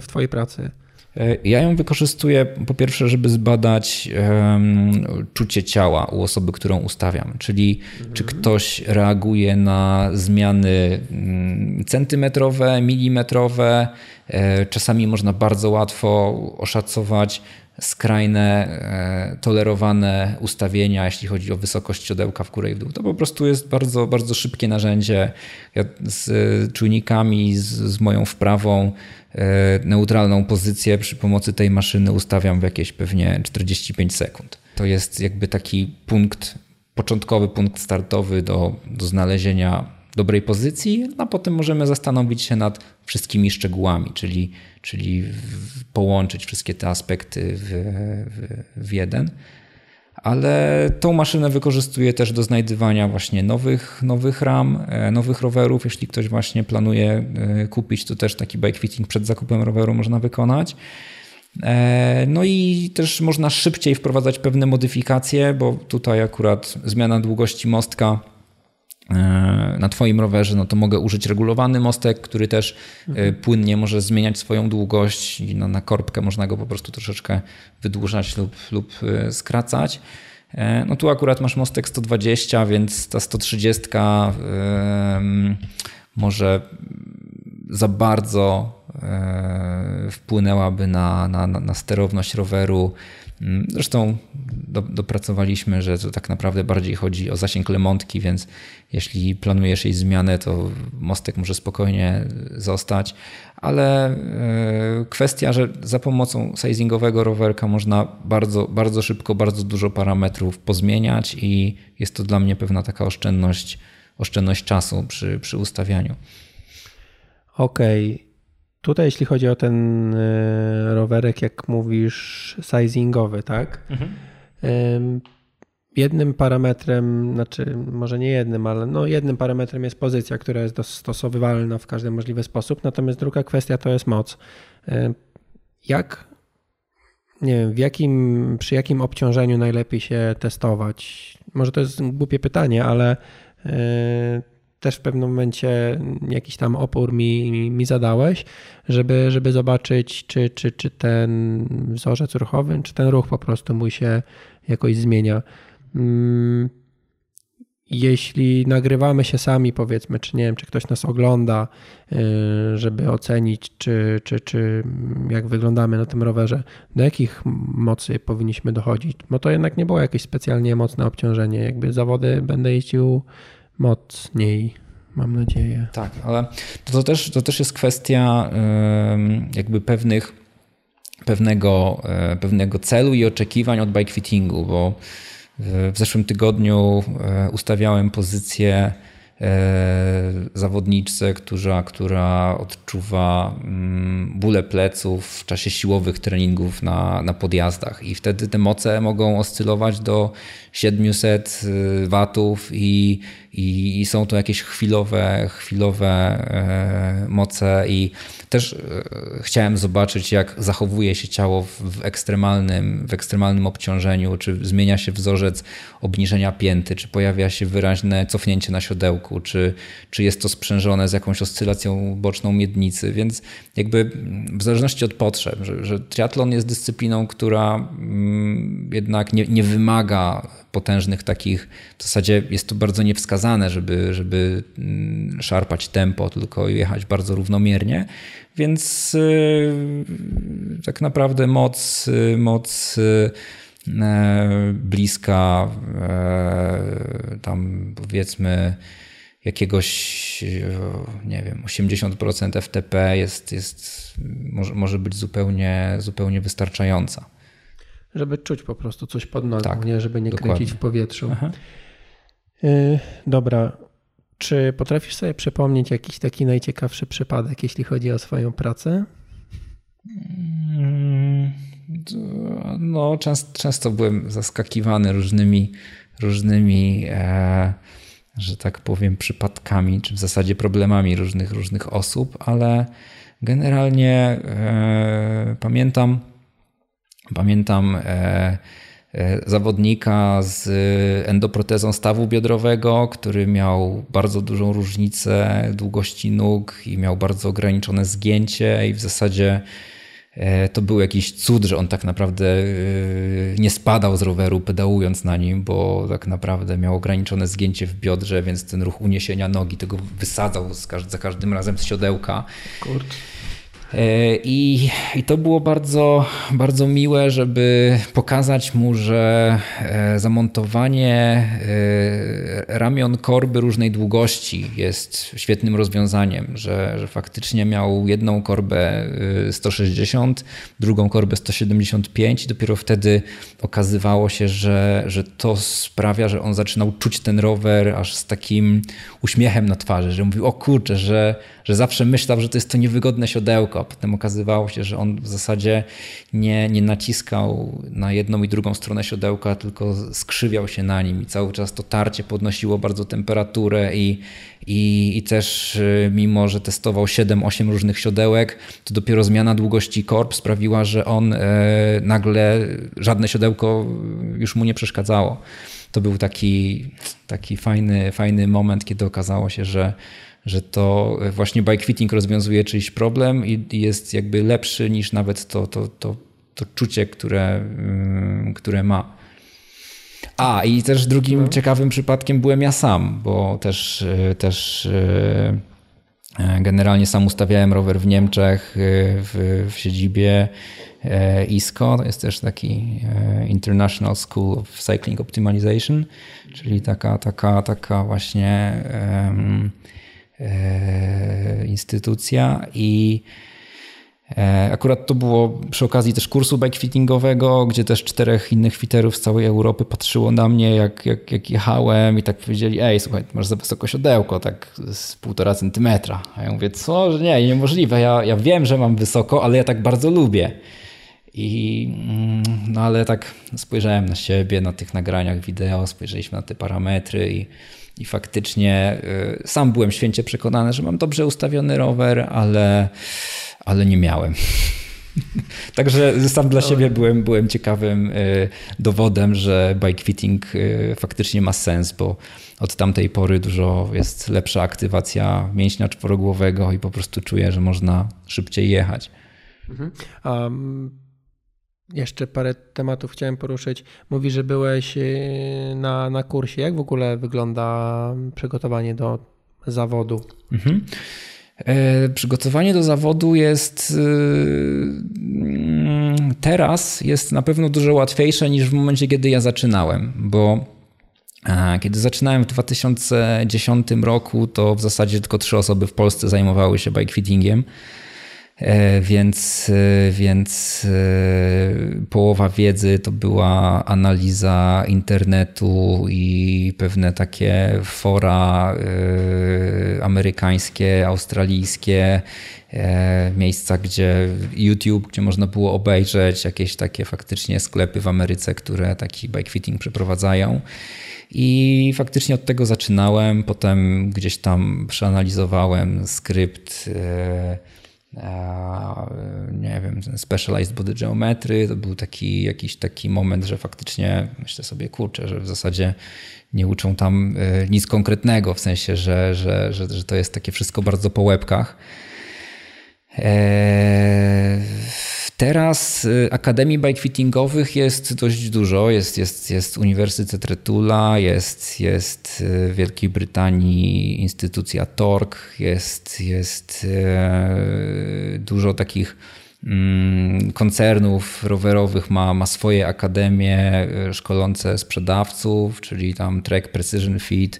w Twojej pracy? E, ja ją wykorzystuję po pierwsze, żeby zbadać um, czucie ciała u osoby, którą ustawiam, czyli mhm. czy ktoś reaguje na zmiany um, centymetrowe, milimetrowe. E, czasami można bardzo łatwo oszacować skrajne, e, tolerowane ustawienia, jeśli chodzi o wysokość siodełka w górę i w dół. To po prostu jest bardzo, bardzo szybkie narzędzie. Ja z czujnikami, z, z moją wprawą neutralną pozycję przy pomocy tej maszyny ustawiam w jakieś pewnie 45 sekund. To jest jakby taki punkt, początkowy punkt startowy do, do znalezienia dobrej pozycji, a potem możemy zastanowić się nad wszystkimi szczegółami, czyli, czyli połączyć wszystkie te aspekty w, w, w jeden ale tą maszynę wykorzystuję też do znajdywania właśnie nowych, nowych ram, e, nowych rowerów. Jeśli ktoś właśnie planuje e, kupić, to też taki bike fitting przed zakupem roweru można wykonać. E, no i też można szybciej wprowadzać pewne modyfikacje, bo tutaj akurat zmiana długości mostka na Twoim rowerze, no to mogę użyć regulowany mostek, który też e, mhm. płynnie może zmieniać swoją długość i no, na korbkę można go po prostu troszeczkę wydłużać lub, lub e, skracać. No tu akurat masz mostek 120, więc ta 130 może za bardzo wpłynęłaby na, na, na sterowność roweru zresztą do, dopracowaliśmy, że to tak naprawdę bardziej chodzi o zasięg lemontki, więc jeśli planujesz jej zmianę, to mostek może spokojnie zostać, ale e, kwestia, że za pomocą sizingowego rowerka można bardzo, bardzo szybko, bardzo dużo parametrów pozmieniać i jest to dla mnie pewna taka oszczędność, oszczędność czasu przy, przy ustawianiu. Okej. Okay. Tutaj, jeśli chodzi o ten e, rowerek, jak mówisz, sizingowy, tak? Mhm. Jednym parametrem, znaczy może nie jednym, ale no jednym parametrem jest pozycja, która jest dostosowywalna w każdy możliwy sposób. Natomiast druga kwestia to jest moc. Jak, nie wiem, w jakim, przy jakim obciążeniu najlepiej się testować? Może to jest głupie pytanie, ale e, też w pewnym momencie jakiś tam opór mi, mi zadałeś, żeby, żeby zobaczyć, czy, czy, czy ten wzorzec ruchowy, czy ten ruch po prostu mój się jakoś zmienia. Mm, jeśli nagrywamy się sami, powiedzmy, czy nie wiem, czy ktoś nas ogląda, y, żeby ocenić, czy, czy, czy jak wyglądamy na tym rowerze, do jakich mocy powinniśmy dochodzić, bo to jednak nie było jakieś specjalnie mocne obciążenie. Jakby zawody będę jeździł mocniej, mam nadzieję. Tak, ale to, to, też, to też jest kwestia jakby pewnych, pewnego, e, pewnego celu i oczekiwań od bike fittingu, bo w zeszłym tygodniu e, ustawiałem pozycję E, zawodniczce, która, która odczuwa mm, bóle pleców w czasie siłowych treningów na, na podjazdach i wtedy te moce mogą oscylować do 700 y, watów i, i, są to jakieś chwilowe, chwilowe e, moce. I też e, chciałem zobaczyć, jak zachowuje się ciało w ekstremalnym, w ekstremalnym obciążeniu, czy zmienia się wzorzec obniżenia pięty, czy pojawia się wyraźne cofnięcie na siodełku, czy, czy jest to sprzężone z jakąś oscylacją boczną miednicy, więc jakby w zależności od potrzeb, że, że triatlon jest dyscypliną, która mm, jednak nie, nie wymaga potężnych takich, w zasadzie jest to bardzo niewskazane, żeby, żeby mm, szarpać tempo, tylko jechać bardzo równomiernie, więc y, tak naprawdę moc, y, moc y, e, bliska e, tam powiedzmy jakiegoś, nie wiem, 80% FTP jest, jest, może, może być zupełnie, zupełnie wystarczająca. Żeby czuć po prostu coś pod nogą, tak, nie? żeby nie dokładnie. kręcić w powietrzu. Aha. Y, dobra. Czy potrafisz sobie przypomnieć jakiś taki najciekawszy przypadek, jeśli chodzi o swoją pracę? Mm, no, często, często byłem zaskakiwany różnymi, różnymi e, że tak powiem, przypadkami, czy w zasadzie problemami różnych, różnych osób, ale generalnie e, pamiętam, pamiętam e, e, zawodnika z endoprotezą stawu biodrowego, który miał bardzo dużą różnicę długości nóg i miał bardzo ograniczone zgięcie i w zasadzie e, to był jakiś cud, że on tak naprawdę e, nie spadał z roweru pedałując na nim, bo tak naprawdę miał ograniczone zgięcie w biodrze, więc ten ruch uniesienia nogi tego wysadzał za każdym razem z siodełka. E, I, I to było bardzo, bardzo miłe, żeby pokazać mu, że e, zamontowanie e, ramion korby różnej długości jest świetnym rozwiązaniem, że, że faktycznie miał jedną korbę 160, drugą korbę 175 i dopiero wtedy okazywało się, że, że to sprawia, że on zaczynał czuć ten rower aż z takim uśmiechem na twarzy, że mówił, o kurczę, że, że zawsze myślał, że to jest to niewygodne siodełko, a potem okazywało się, że on w zasadzie nie, nie naciskał na jedną i drugą stronę siodełka, tylko skrzywiał się na nim i cały czas to tarcie podnosiło bardzo temperaturę i, i, i też y, mimo, że testował 7-8 różnych siodełek, to dopiero zmiana długości korb sprawiła, że on e, nagle żadne siodełko już mu nie przeszkadzało. To był taki, taki fajny, fajny moment, kiedy okazało się, że że to właśnie bike rozwiązuje czyjś problem i jest jakby lepszy niż nawet to, to, to, to czucie, które, mm, które ma. A, i też drugim no. ciekawym przypadkiem byłem ja sam, bo też, też e, generalnie sam ustawiałem rower w Niemczech, e, w, w siedzibie e, ISCO, to jest też taki International School of Cycling Optimization, czyli taka, taka, taka właśnie um, E, instytucja i e, Akurat to było przy okazji też kursu bikefittingowego, gdzie też czterech innych fiterów z całej Europy patrzyło na mnie, jak, jak, jak jechałem i tak powiedzieli, ej, słuchaj, masz za wysoko siodełko, tak z półtora centymetra. A ja mówię, co, że nie, niemożliwe, ja, ja wiem, że mam wysoko, ale ja tak bardzo lubię. I, mm, no ale tak spojrzałem na siebie, na tych nagraniach wideo, spojrzeliśmy na te parametry i i faktycznie y, sam byłem święcie przekonany, że mam dobrze ustawiony rower, ale, ale nie miałem. Także sam dla siebie byłem, byłem ciekawym y, dowodem, że bike fitting y, faktycznie ma sens, bo od tamtej pory dużo jest lepsza aktywacja mięśnia czworogłowego i po prostu czuję, że można szybciej jechać. Mhm. Um, jeszcze parę tematów chciałem poruszyć. Mówi, że byłeś y, na, na kursie. Jak w ogóle wygląda przygotowanie do zawodu? Mhm. E, przygotowanie do zawodu jest y, teraz jest na pewno dużo łatwiejsze niż w momencie, kiedy ja zaczynałem, bo kiedy zaczynałem w 2010 roku, to w zasadzie tylko trzy osoby w Polsce zajmowały się bikefittingiem. E, więc, e, więc e, połowa wiedzy to była analiza internetu i pewne takie fora amerykańskie, australijskie, miejsca, gdzie YouTube, gdzie można było obejrzeć jakieś takie faktycznie sklepy w Ameryce, które taki bike fitting przeprowadzają. I faktycznie od tego zaczynałem, potem gdzieś tam przeanalizowałem skrypt nie wiem, Specialized Body Geometry, to był taki jakiś taki moment, że faktycznie myślę sobie, kurczę, że w zasadzie nie uczą tam e, nic konkretnego, w sensie, że, że, że, że to jest takie wszystko bardzo po łebkach. Eee, Teraz y, akademii bikefittingowych jest dość dużo. Jest, jest, jest Uniwersytet Retula, jest, jest y, w Wielkiej Brytanii instytucja TORC, jest, jest y, dużo takich mm, koncernów rowerowych ma, ma swoje akademie szkolące sprzedawców, czyli tam Trek Precision Fit,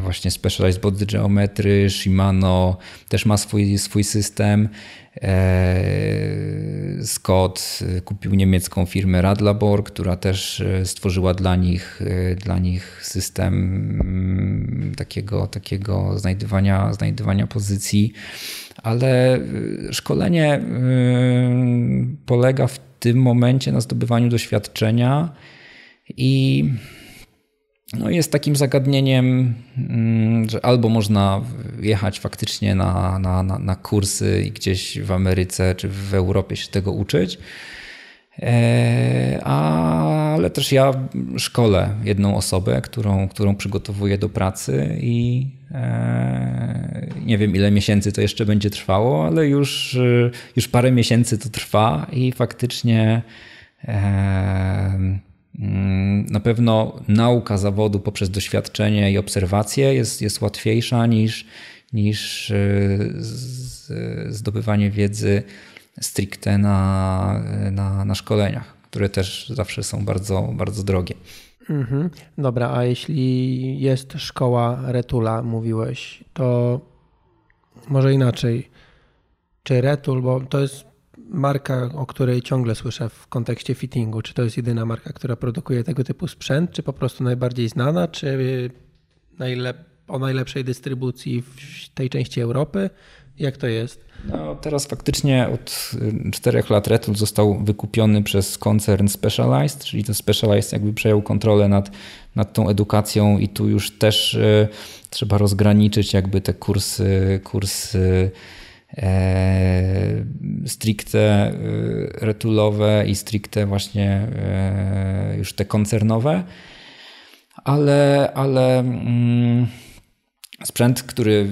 właśnie Specialized Body Geometry, Shimano też ma swój, swój system. E, Scott kupił niemiecką firmę Radlabor, która też e, stworzyła dla nich, e, dla nich system mm, takiego, takiego znajdywania, znajdywania pozycji, ale szkolenie polega w tym momencie na zdobywaniu doświadczenia i no jest takim zagadnieniem, mm, że albo można jechać faktycznie na, na, na, na kursy i gdzieś w Ameryce czy w Europie się tego uczyć, e, ale też ja szkolę jedną osobę, którą, którą przygotowuję do pracy i, e, Nie wiem, ile miesięcy to jeszcze będzie trwało, ale już, już parę miesięcy to trwa i faktycznie e, na pewno nauka zawodu poprzez doświadczenie i obserwacje jest, jest łatwiejsza niż, niż e, zdobywanie wiedzy stricte na, na, na szkoleniach, które też zawsze są bardzo, bardzo drogie. Mhm. Dobra, a jeśli jest szkoła Retula, mówiłeś, to może inaczej. Czy Retul, bo to jest marka, o której ciągle słyszę w kontekście fittingu. Czy to jest jedyna marka, która produkuje tego typu sprzęt, czy po prostu najbardziej znana, czy najlep o najlepszej dystrybucji w tej części Europy? Jak to jest? No, teraz faktycznie od y, czterech lat Retul został wykupiony przez koncern Specialized, czyli to Specialized jakby przejął kontrolę nad, nad tą edukacją i tu już też y, trzeba rozgraniczyć jakby te kursy, kursy e, stricte y, retulowe i stricte właśnie e, już te koncernowe, ale, ale mm, Sprzęt, który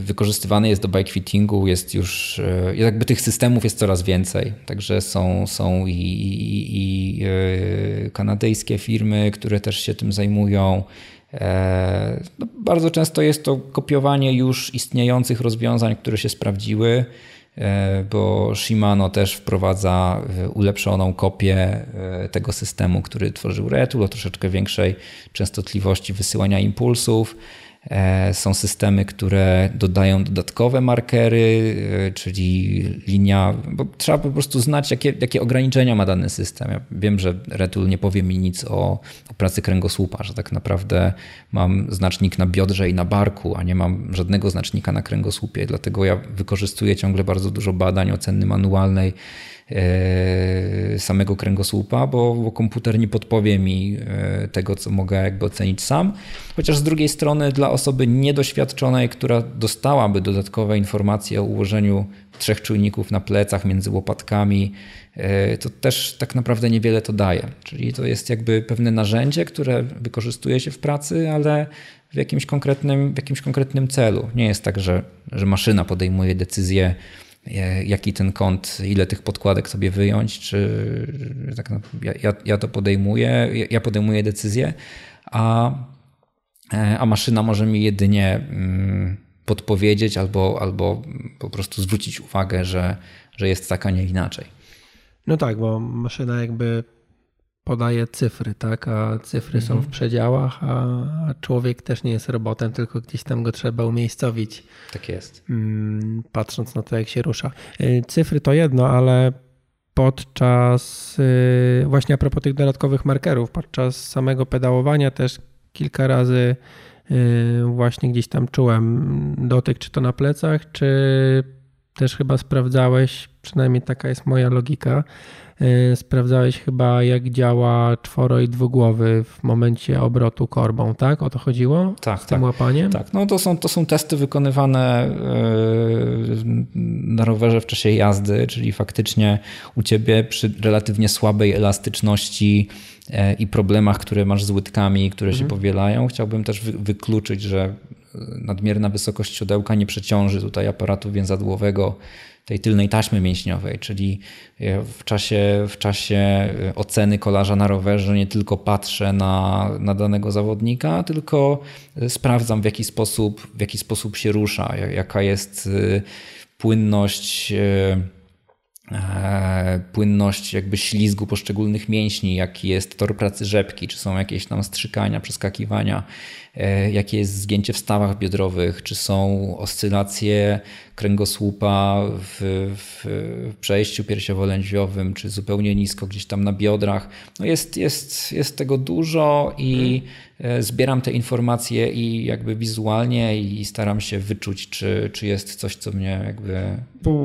wykorzystywany jest do bike fittingu, jest już, e, jakby tych systemów jest coraz więcej. Także są, są i, i, i e, kanadyjskie firmy, które też się tym zajmują. E, no, bardzo często jest to kopiowanie już istniejących rozwiązań, które się sprawdziły, bo Shimano też wprowadza ulepszoną kopię tego systemu, który tworzył Retul o troszeczkę większej częstotliwości wysyłania impulsów. E, są systemy, które dodają dodatkowe markery, e, czyli linia, bo trzeba po prostu znać, jakie, jakie ograniczenia ma dany system. Ja wiem, że Retul nie powie mi nic o, o pracy kręgosłupa, że tak naprawdę mam znacznik na biodrze i na barku, a nie mam żadnego znacznika na kręgosłupie. Dlatego ja wykorzystuję ciągle bardzo dużo badań oceny manualnej samego kręgosłupa, bo, bo, komputer nie podpowie mi e, tego, co mogę jakby ocenić sam. Chociaż z drugiej strony dla osoby niedoświadczonej, która dostałaby dodatkowe informacje o ułożeniu trzech czujników na plecach między łopatkami, e, to też tak naprawdę niewiele to daje. Czyli to jest jakby pewne narzędzie, które wykorzystuje się w pracy, ale w jakimś konkretnym, w jakimś konkretnym celu. Nie jest tak, że, że maszyna podejmuje decyzję, E, jaki ten kąt, ile tych podkładek sobie wyjąć, czy tak ja, ja to podejmuję, ja podejmuję decyzję, a, e, a maszyna może mi jedynie mm, podpowiedzieć albo, albo po prostu zwrócić uwagę, że, że jest tak, a nie inaczej. No tak, bo maszyna jakby podaje cyfry, tak? A cyfry mhm. są w mhm. przedziałach, a człowiek też nie jest robotem, tylko gdzieś tam go trzeba umiejscowić. Tak jest. Mm, patrząc na to, jak się rusza. Y, cyfry to jedno, ale podczas y, właśnie a propos tych dodatkowych markerów, podczas samego pedałowania też kilka razy y, właśnie gdzieś tam czułem dotyk, czy to na plecach, czy też chyba sprawdzałeś, przynajmniej taka jest moja logika, sprawdzałeś chyba, jak działa czworo i dwugłowy w momencie obrotu korbą, tak? O to chodziło? Tak, Z tym tak. łapaniem? Tak, no to są, to są testy wykonywane y, na rowerze w czasie jazdy, czyli faktycznie u ciebie przy relatywnie słabej elastyczności y, i problemach, które masz z łydkami, które mhm. się powielają, chciałbym też wykluczyć, że nadmierna wysokość siodełka nie przeciąży tutaj aparatu więzadłowego tej tylnej taśmy mięśniowej, czyli e, w czasie, w czasie e, oceny kolarza na rowerze nie tylko patrzę na, na danego zawodnika, tylko e, sprawdzam w jaki sposób, w jaki sposób się rusza, jaka jest płynność płynność jakby ślizgu poszczególnych mięśni, jaki jest tor pracy rzepki, czy są jakieś tam strzykania, przeskakiwania, E, jakie jest zgięcie w stawach biodrowych, czy są oscylacje kręgosłupa w, w, w przejściu piersiowo-lędźwiowym, czy zupełnie nisko gdzieś tam na biodrach. No jest, jest, jest tego dużo i hmm. zbieram te informacje i jakby wizualnie i staram się wyczuć, czy, czy jest coś, co mnie jakby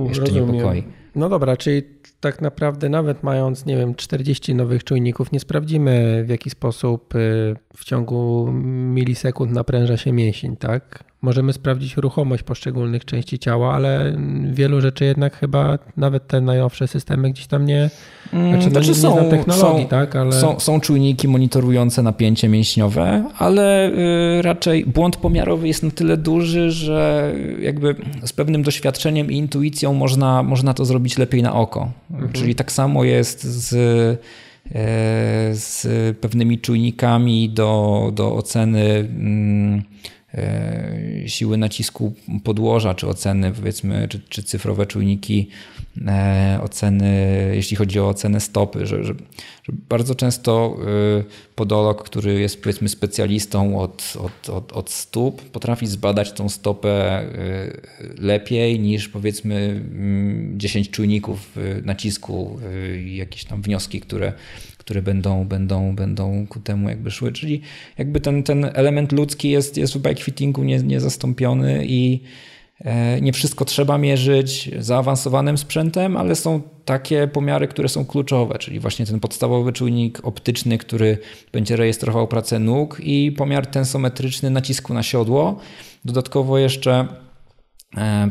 jeszcze Rozumiem. niepokoi. No dobra, czyli tak naprawdę nawet mając, nie wiem, 40 nowych czujników, nie sprawdzimy w jaki sposób y, w ciągu milisekund napręża się mięsień, tak? Możemy sprawdzić ruchomość poszczególnych części ciała, ale wielu rzeczy jednak chyba nawet te najnowsze systemy gdzieś tam nie. Mm, znaczy, znaczy nie, są, technologii, są, tak? Ale... Są, są czujniki monitorujące napięcie mięśniowe, ale y, raczej błąd pomiarowy jest na tyle duży, że jakby z pewnym doświadczeniem i intuicją można, można to zrobić lepiej na oko. Mhm. Czyli tak samo jest z e, z pewnymi czujnikami do, do oceny mm, siły nacisku podłoża, czy oceny, powiedzmy, czy, czy cyfrowe czujniki e, oceny, jeśli chodzi o ocenę stopy, że, że, że bardzo często e, podolog, który jest powiedzmy specjalistą od, od, od, od stóp, potrafi zbadać tą stopę lepiej niż powiedzmy 10 mm, czujników nacisku jakieś tam wnioski, które które będą, będą, będą ku temu jakby szły. Czyli jakby ten, ten element ludzki jest, jest w bikefittingu nie, niezastąpiony i e, nie wszystko trzeba mierzyć zaawansowanym sprzętem, ale są takie pomiary, które są kluczowe, czyli właśnie ten podstawowy czujnik optyczny, który będzie rejestrował pracę nóg i pomiar tensometryczny nacisku na siodło. Dodatkowo jeszcze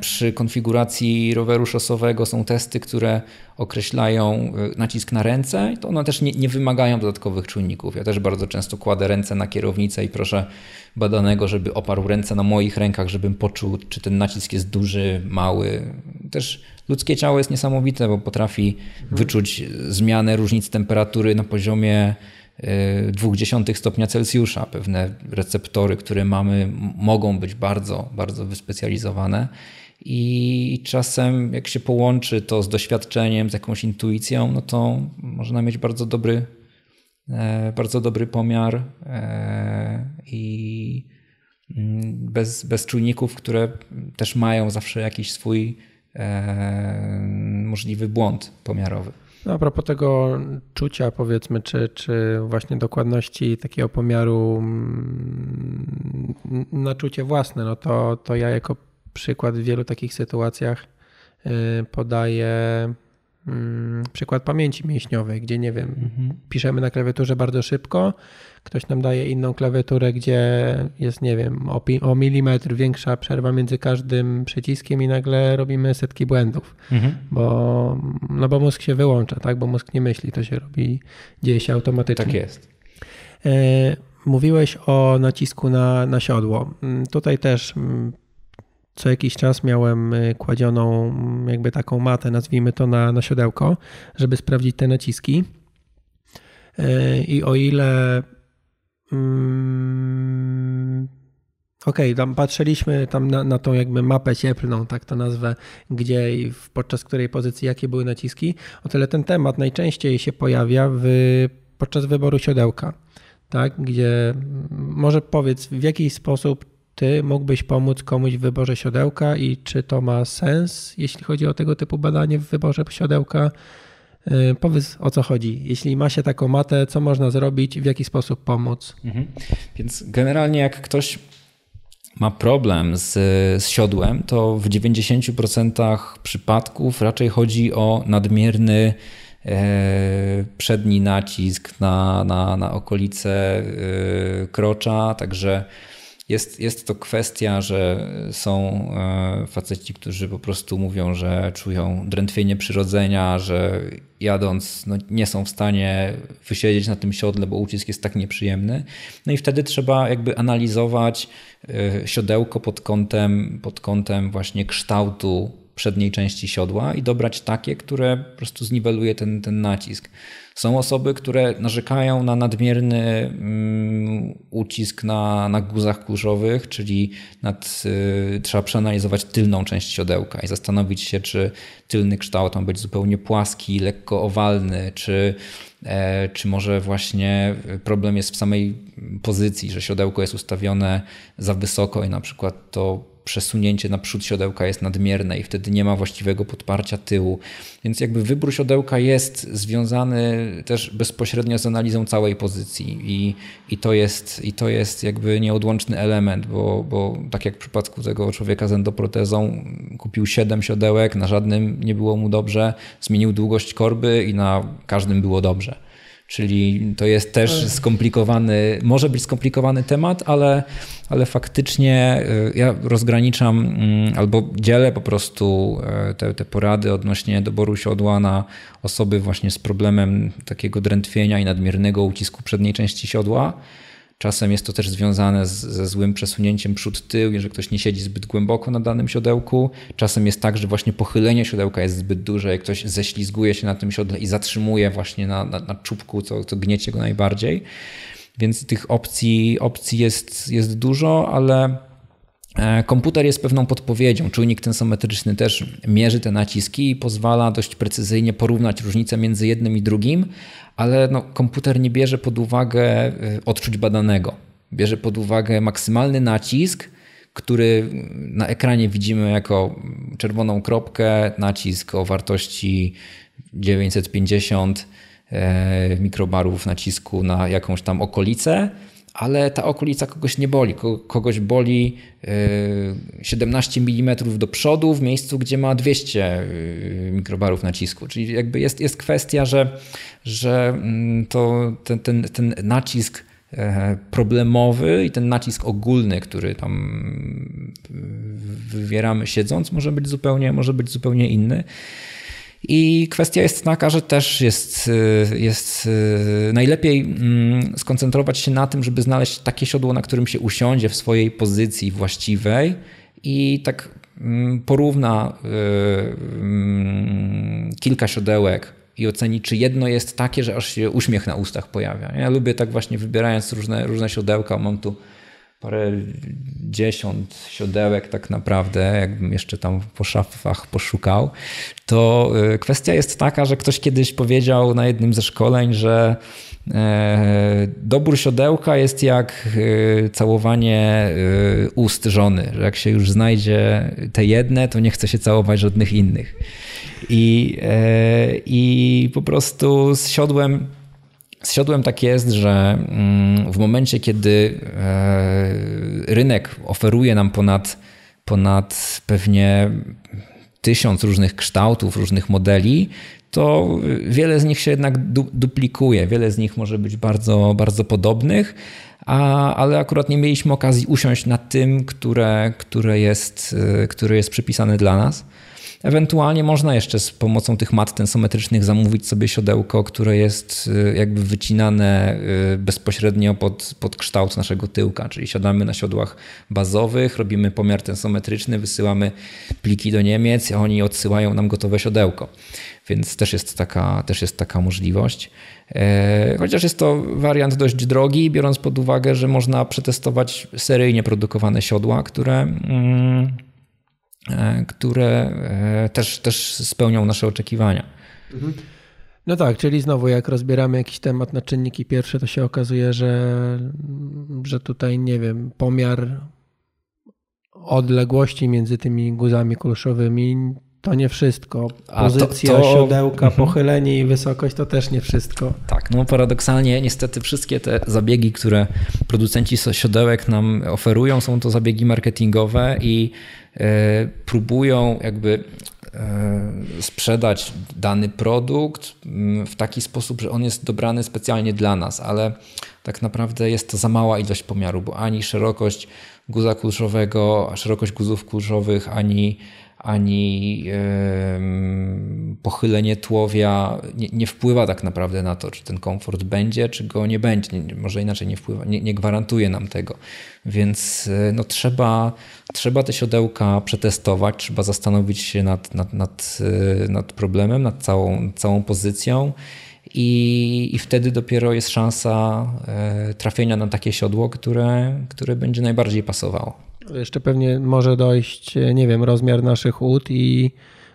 przy konfiguracji roweru szosowego są testy, które określają e, nacisk na ręce. To one też nie, nie, wymagają dodatkowych czujników. Ja też bardzo często kładę ręce na kierownicę i proszę badanego, żeby oparł ręce na moich rękach, żebym poczuł, czy ten nacisk jest duży, mały. Też ludzkie ciało jest niesamowite, bo potrafi wyczuć zmianę różnic temperatury na poziomie 0,2 stopnia Celsjusza. Pewne receptory, które mamy, mogą być bardzo, bardzo wyspecjalizowane. I czasem, jak się połączy to z doświadczeniem, z jakąś intuicją, no to można mieć bardzo dobry, e, bardzo dobry pomiar e, i mm, bez, bez czujników, które też mają zawsze jakiś swój e, możliwy błąd pomiarowy. No, a propos tego czucia, powiedzmy, czy, czy właśnie dokładności takiego pomiaru mm, na czucie własne, no to, to ja jako przykład w wielu takich sytuacjach y, podaję mm, przykład pamięci mięśniowej, gdzie nie wiem, mhm. piszemy na klawiaturze bardzo szybko, ktoś nam daje inną klawiaturę, gdzie jest, nie wiem, o, o milimetr większa przerwa między każdym przyciskiem i nagle robimy setki błędów, mhm. bo, no bo mózg się wyłącza, tak, bo mózg nie myśli, to się robi, dzieje się automatycznie. Tak jest. E, mówiłeś o nacisku na, na siodło. Mm, tutaj też mm, co jakiś czas miałem y, kładzioną mm, jakby taką matę, nazwijmy to na, na siodełko, żeby sprawdzić te naciski. E, I o ile mm, Okej, okay, tam patrzyliśmy tam na, na tą jakby mapę cieplną, tak to nazwę, gdzie i podczas której pozycji jakie były naciski. O tyle ten temat najczęściej się pojawia w, podczas wyboru siodełka, tak, gdzie mm, może powiedz w jaki sposób ty mógłbyś pomóc komuś w wyborze siodełka i czy to ma sens, jeśli chodzi o tego typu badanie w wyborze siodełka? Y, powiedz o co chodzi. Jeśli ma się taką matę, co można zrobić, w jaki sposób pomóc? Mhm. Więc generalnie, jak ktoś ma problem z, z siodłem, to w 90% przypadków raczej chodzi o nadmierny e, przedni nacisk na, na, na okolice e, krocza, także jest, jest to kwestia, że są e, faceci, którzy po prostu mówią, że czują drętwienie przyrodzenia, że jadąc no, nie są w stanie wysiedzieć na tym siodle, bo ucisk jest tak nieprzyjemny. No i wtedy trzeba jakby analizować e, siodełko pod kątem, pod kątem właśnie kształtu przedniej części siodła i dobrać takie, które po prostu zniweluje ten, ten nacisk. Są osoby, które narzekają na nadmierny mm, ucisk na, na guzach kurzowych, czyli nad, y, trzeba przeanalizować tylną część siodełka i zastanowić się, czy tylny kształt ma być zupełnie płaski, lekko owalny, czy, e, czy może właśnie problem jest w samej pozycji, że siodełko jest ustawione za wysoko i na przykład to przesunięcie na przód siodełka jest nadmierne i wtedy nie ma właściwego podparcia tyłu. Więc jakby wybór siodełka jest związany też bezpośrednio z analizą całej pozycji i, i, to, jest, i to jest jakby nieodłączny element, bo, bo tak jak w przypadku tego człowieka z endoprotezą kupił 7 siodełek, na żadnym nie było mu dobrze, zmienił długość korby i na każdym było dobrze. Czyli to jest też skomplikowany, może być skomplikowany temat, ale, ale faktycznie y, ja rozgraniczam mm, albo dzielę po prostu e, te, te porady odnośnie doboru siodła na osoby właśnie z problemem takiego drętwienia i nadmiernego ucisku przedniej części siodła Czasem jest to też związane z, ze złym przesunięciem przód-tył, jeżeli ktoś nie siedzi zbyt głęboko na danym siodełku. Czasem jest tak, że właśnie pochylenie siodełka jest zbyt duże, jak ktoś ześlizguje się na tym siodle i zatrzymuje właśnie na, na, na czubku, co, co gniecie go najbardziej. Więc tych opcji, opcji jest, jest dużo, ale e, Komputer jest pewną podpowiedzią. Czujnik tensometryczny też mierzy te naciski i pozwala dość precyzyjnie porównać różnice między jednym i drugim, ale no, komputer nie bierze pod uwagę y, odczuć badanego. Bierze pod uwagę maksymalny nacisk, który na ekranie widzimy jako czerwoną kropkę, nacisk o wartości 950 e, mikrobarów nacisku na jakąś tam okolicę ale ta okolica kogoś nie boli. Kogoś boli 17 e, mm do przodu w miejscu, gdzie ma 200 e, mikrobarów nacisku. Czyli jakby jest, jest kwestia, że, że mm, to, ten, ten, ten nacisk e, problemowy i ten nacisk ogólny, który tam wywieramy siedząc, może być zupełnie, może być zupełnie inny. I kwestia jest taka, że też jest, y, jest y, najlepiej mm, skoncentrować się na tym, żeby znaleźć takie siodło, na którym się usiądzie w swojej pozycji właściwej i tak mm, porówna y, mm, kilka siodełek i oceni, czy jedno jest takie, że aż się uśmiech na ustach pojawia. Ja lubię tak właśnie wybierając różne, różne siodełka, mam tu parę dziesiąt siodełek tak naprawdę, jakbym jeszcze tam po szafach poszukał, to y, kwestia jest taka, że ktoś kiedyś powiedział na jednym ze szkoleń, że e, dobór siodełka jest jak y, całowanie y, ust żony, że jak się już znajdzie te jedne, to nie chce się całować żadnych innych. I, e, i po prostu z siodłem z siodłem tak jest, że mm, w momencie, kiedy e, rynek oferuje nam ponad, ponad pewnie tysiąc różnych kształtów, różnych modeli, to wiele z nich się jednak du duplikuje, wiele z nich może być bardzo, bardzo podobnych, a, ale akurat nie mieliśmy okazji usiąść nad tym, które, które, jest, e, które jest przypisane dla nas. Ewentualnie można jeszcze z pomocą tych mat tensometrycznych zamówić sobie siodełko, które jest y, jakby wycinane y, bezpośrednio pod, pod kształt naszego tyłka, czyli siadamy na siodłach bazowych, robimy pomiar tensometryczny, wysyłamy pliki do Niemiec, a oni odsyłają nam gotowe siodełko. Więc też jest taka, też jest taka możliwość. E, chociaż jest to wariant dość drogi, biorąc pod uwagę, że można przetestować seryjnie produkowane siodła, które mm, które e, też, też spełnią nasze oczekiwania. Mhm. No tak, czyli znowu jak rozbieramy jakiś temat na czynniki pierwsze, to się okazuje, że, że tutaj, nie wiem, pomiar odległości między tymi guzami kulszowymi to nie wszystko. Pozycja, to, to... siodełka, mhm. pochylenie i wysokość to też nie wszystko. Tak, no paradoksalnie niestety wszystkie te zabiegi, które producenci siodełek nam oferują, są to zabiegi marketingowe i E, próbują jakby e, sprzedać dany produkt mm, w taki sposób, że on jest dobrany specjalnie dla nas, ale tak naprawdę jest to za mała ilość pomiaru, bo ani szerokość guza kulszowego, szerokość guzów kulszowych, ani ani pochylenie tłowia nie, nie, wpływa tak naprawdę na to, czy ten komfort będzie, czy go nie będzie. Może inaczej nie wpływa, nie, nie gwarantuje nam tego. Więc e, no, trzeba, trzeba te siodełka przetestować, trzeba zastanowić się nad, nad, nad, e, nad problemem, nad całą, całą pozycją. I, I wtedy dopiero jest szansa e, trafienia na takie siodło, które, które będzie najbardziej pasowało. Jeszcze pewnie może dojść, nie wiem, rozmiar naszych ud i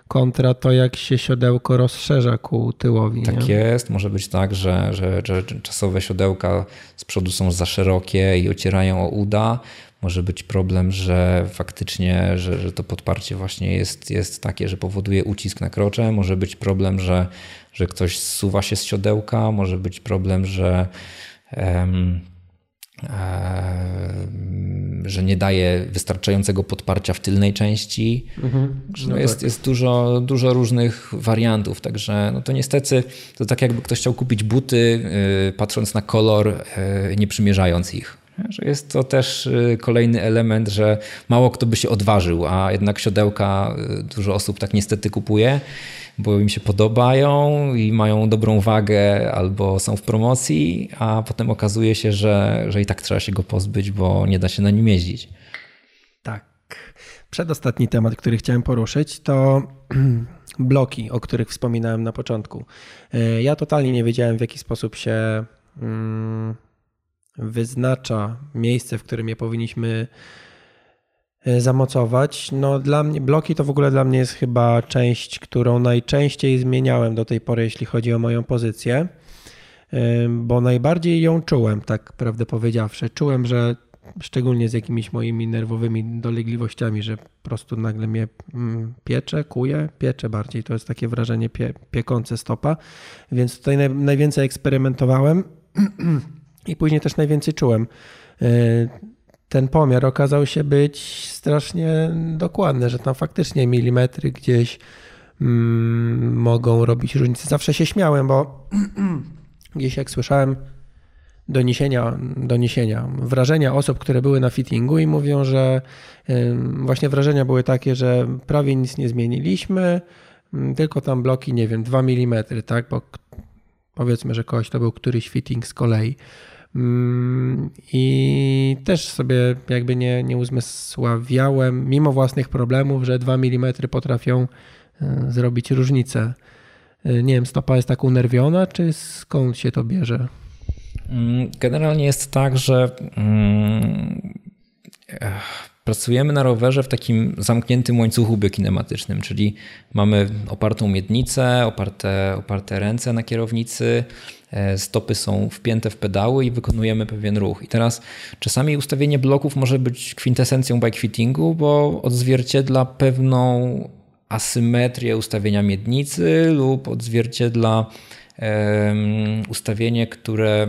kontra to, jak się siodełko rozszerza ku tyłowi. Tak nie? jest. Może być tak, że, że, że czasowe siodełka z przodu są za szerokie i ocierają o uda. Może być problem, że faktycznie, że, że to podparcie właśnie jest, jest takie, że powoduje ucisk na krocze. Może być problem, że, że ktoś zsuwa się z siodełka. Może być problem, że um, że nie daje wystarczającego podparcia w tylnej części. Mhm. No jest, tak. jest dużo, dużo różnych wariantów, także no to niestety to tak jakby ktoś chciał kupić buty, yy, patrząc na kolor, yy, nie przymierzając ich. Że jest to też kolejny element, że mało kto by się odważył, a jednak siodełka dużo osób tak niestety kupuje bo im się podobają i mają dobrą wagę albo są w promocji, a potem okazuje się, że, że i tak trzeba się go pozbyć, bo nie da się na nim jeździć. Tak. Przedostatni temat, który chciałem poruszyć, to bloki, o których wspominałem na początku. E, ja totalnie nie wiedziałem, w jaki sposób się mm, wyznacza miejsce, w którym je powinniśmy zamocować. No dla mnie, bloki to w ogóle dla mnie jest chyba część, którą najczęściej zmieniałem do tej pory, jeśli chodzi o moją pozycję, bo najbardziej ją czułem, tak prawdę powiedziawszy. Czułem, że szczególnie z jakimiś moimi nerwowymi dolegliwościami, że po prostu nagle mnie mm, piecze, kuje, piecze bardziej. To jest takie wrażenie pie, piekące stopa, więc tutaj naj, najwięcej eksperymentowałem i później też najwięcej czułem e, ten pomiar okazał się być strasznie dokładny, że tam faktycznie milimetry gdzieś mm, mogą robić różnicę. Zawsze się śmiałem, bo gdzieś jak słyszałem doniesienia, doniesienia, wrażenia osób, które były na fittingu i mówią, że właśnie wrażenia były takie, że prawie nic nie zmieniliśmy, tylko tam bloki, nie wiem, 2 mm, tak, bo powiedzmy, że kogoś to był któryś fitting z kolei. Mm, I też sobie jakby nie, nie uzmysławiałem, mimo własnych problemów, że 2 mm potrafią e, zrobić różnicę. E, nie wiem, stopa jest tak unerwiona, czy skąd się to bierze? Mm, generalnie jest tak, że mm, pracujemy na rowerze w takim zamkniętym łańcuchu biokinematycznym, czyli mamy opartą miednicę, oparte, oparte ręce na kierownicy, e, stopy są wpięte w pedały i wykonujemy pewien ruch. I teraz czasami ustawienie bloków może być kwintesencją bike fittingu, bo odzwierciedla pewną asymetrię ustawienia miednicy lub odzwierciedla ustawienie, które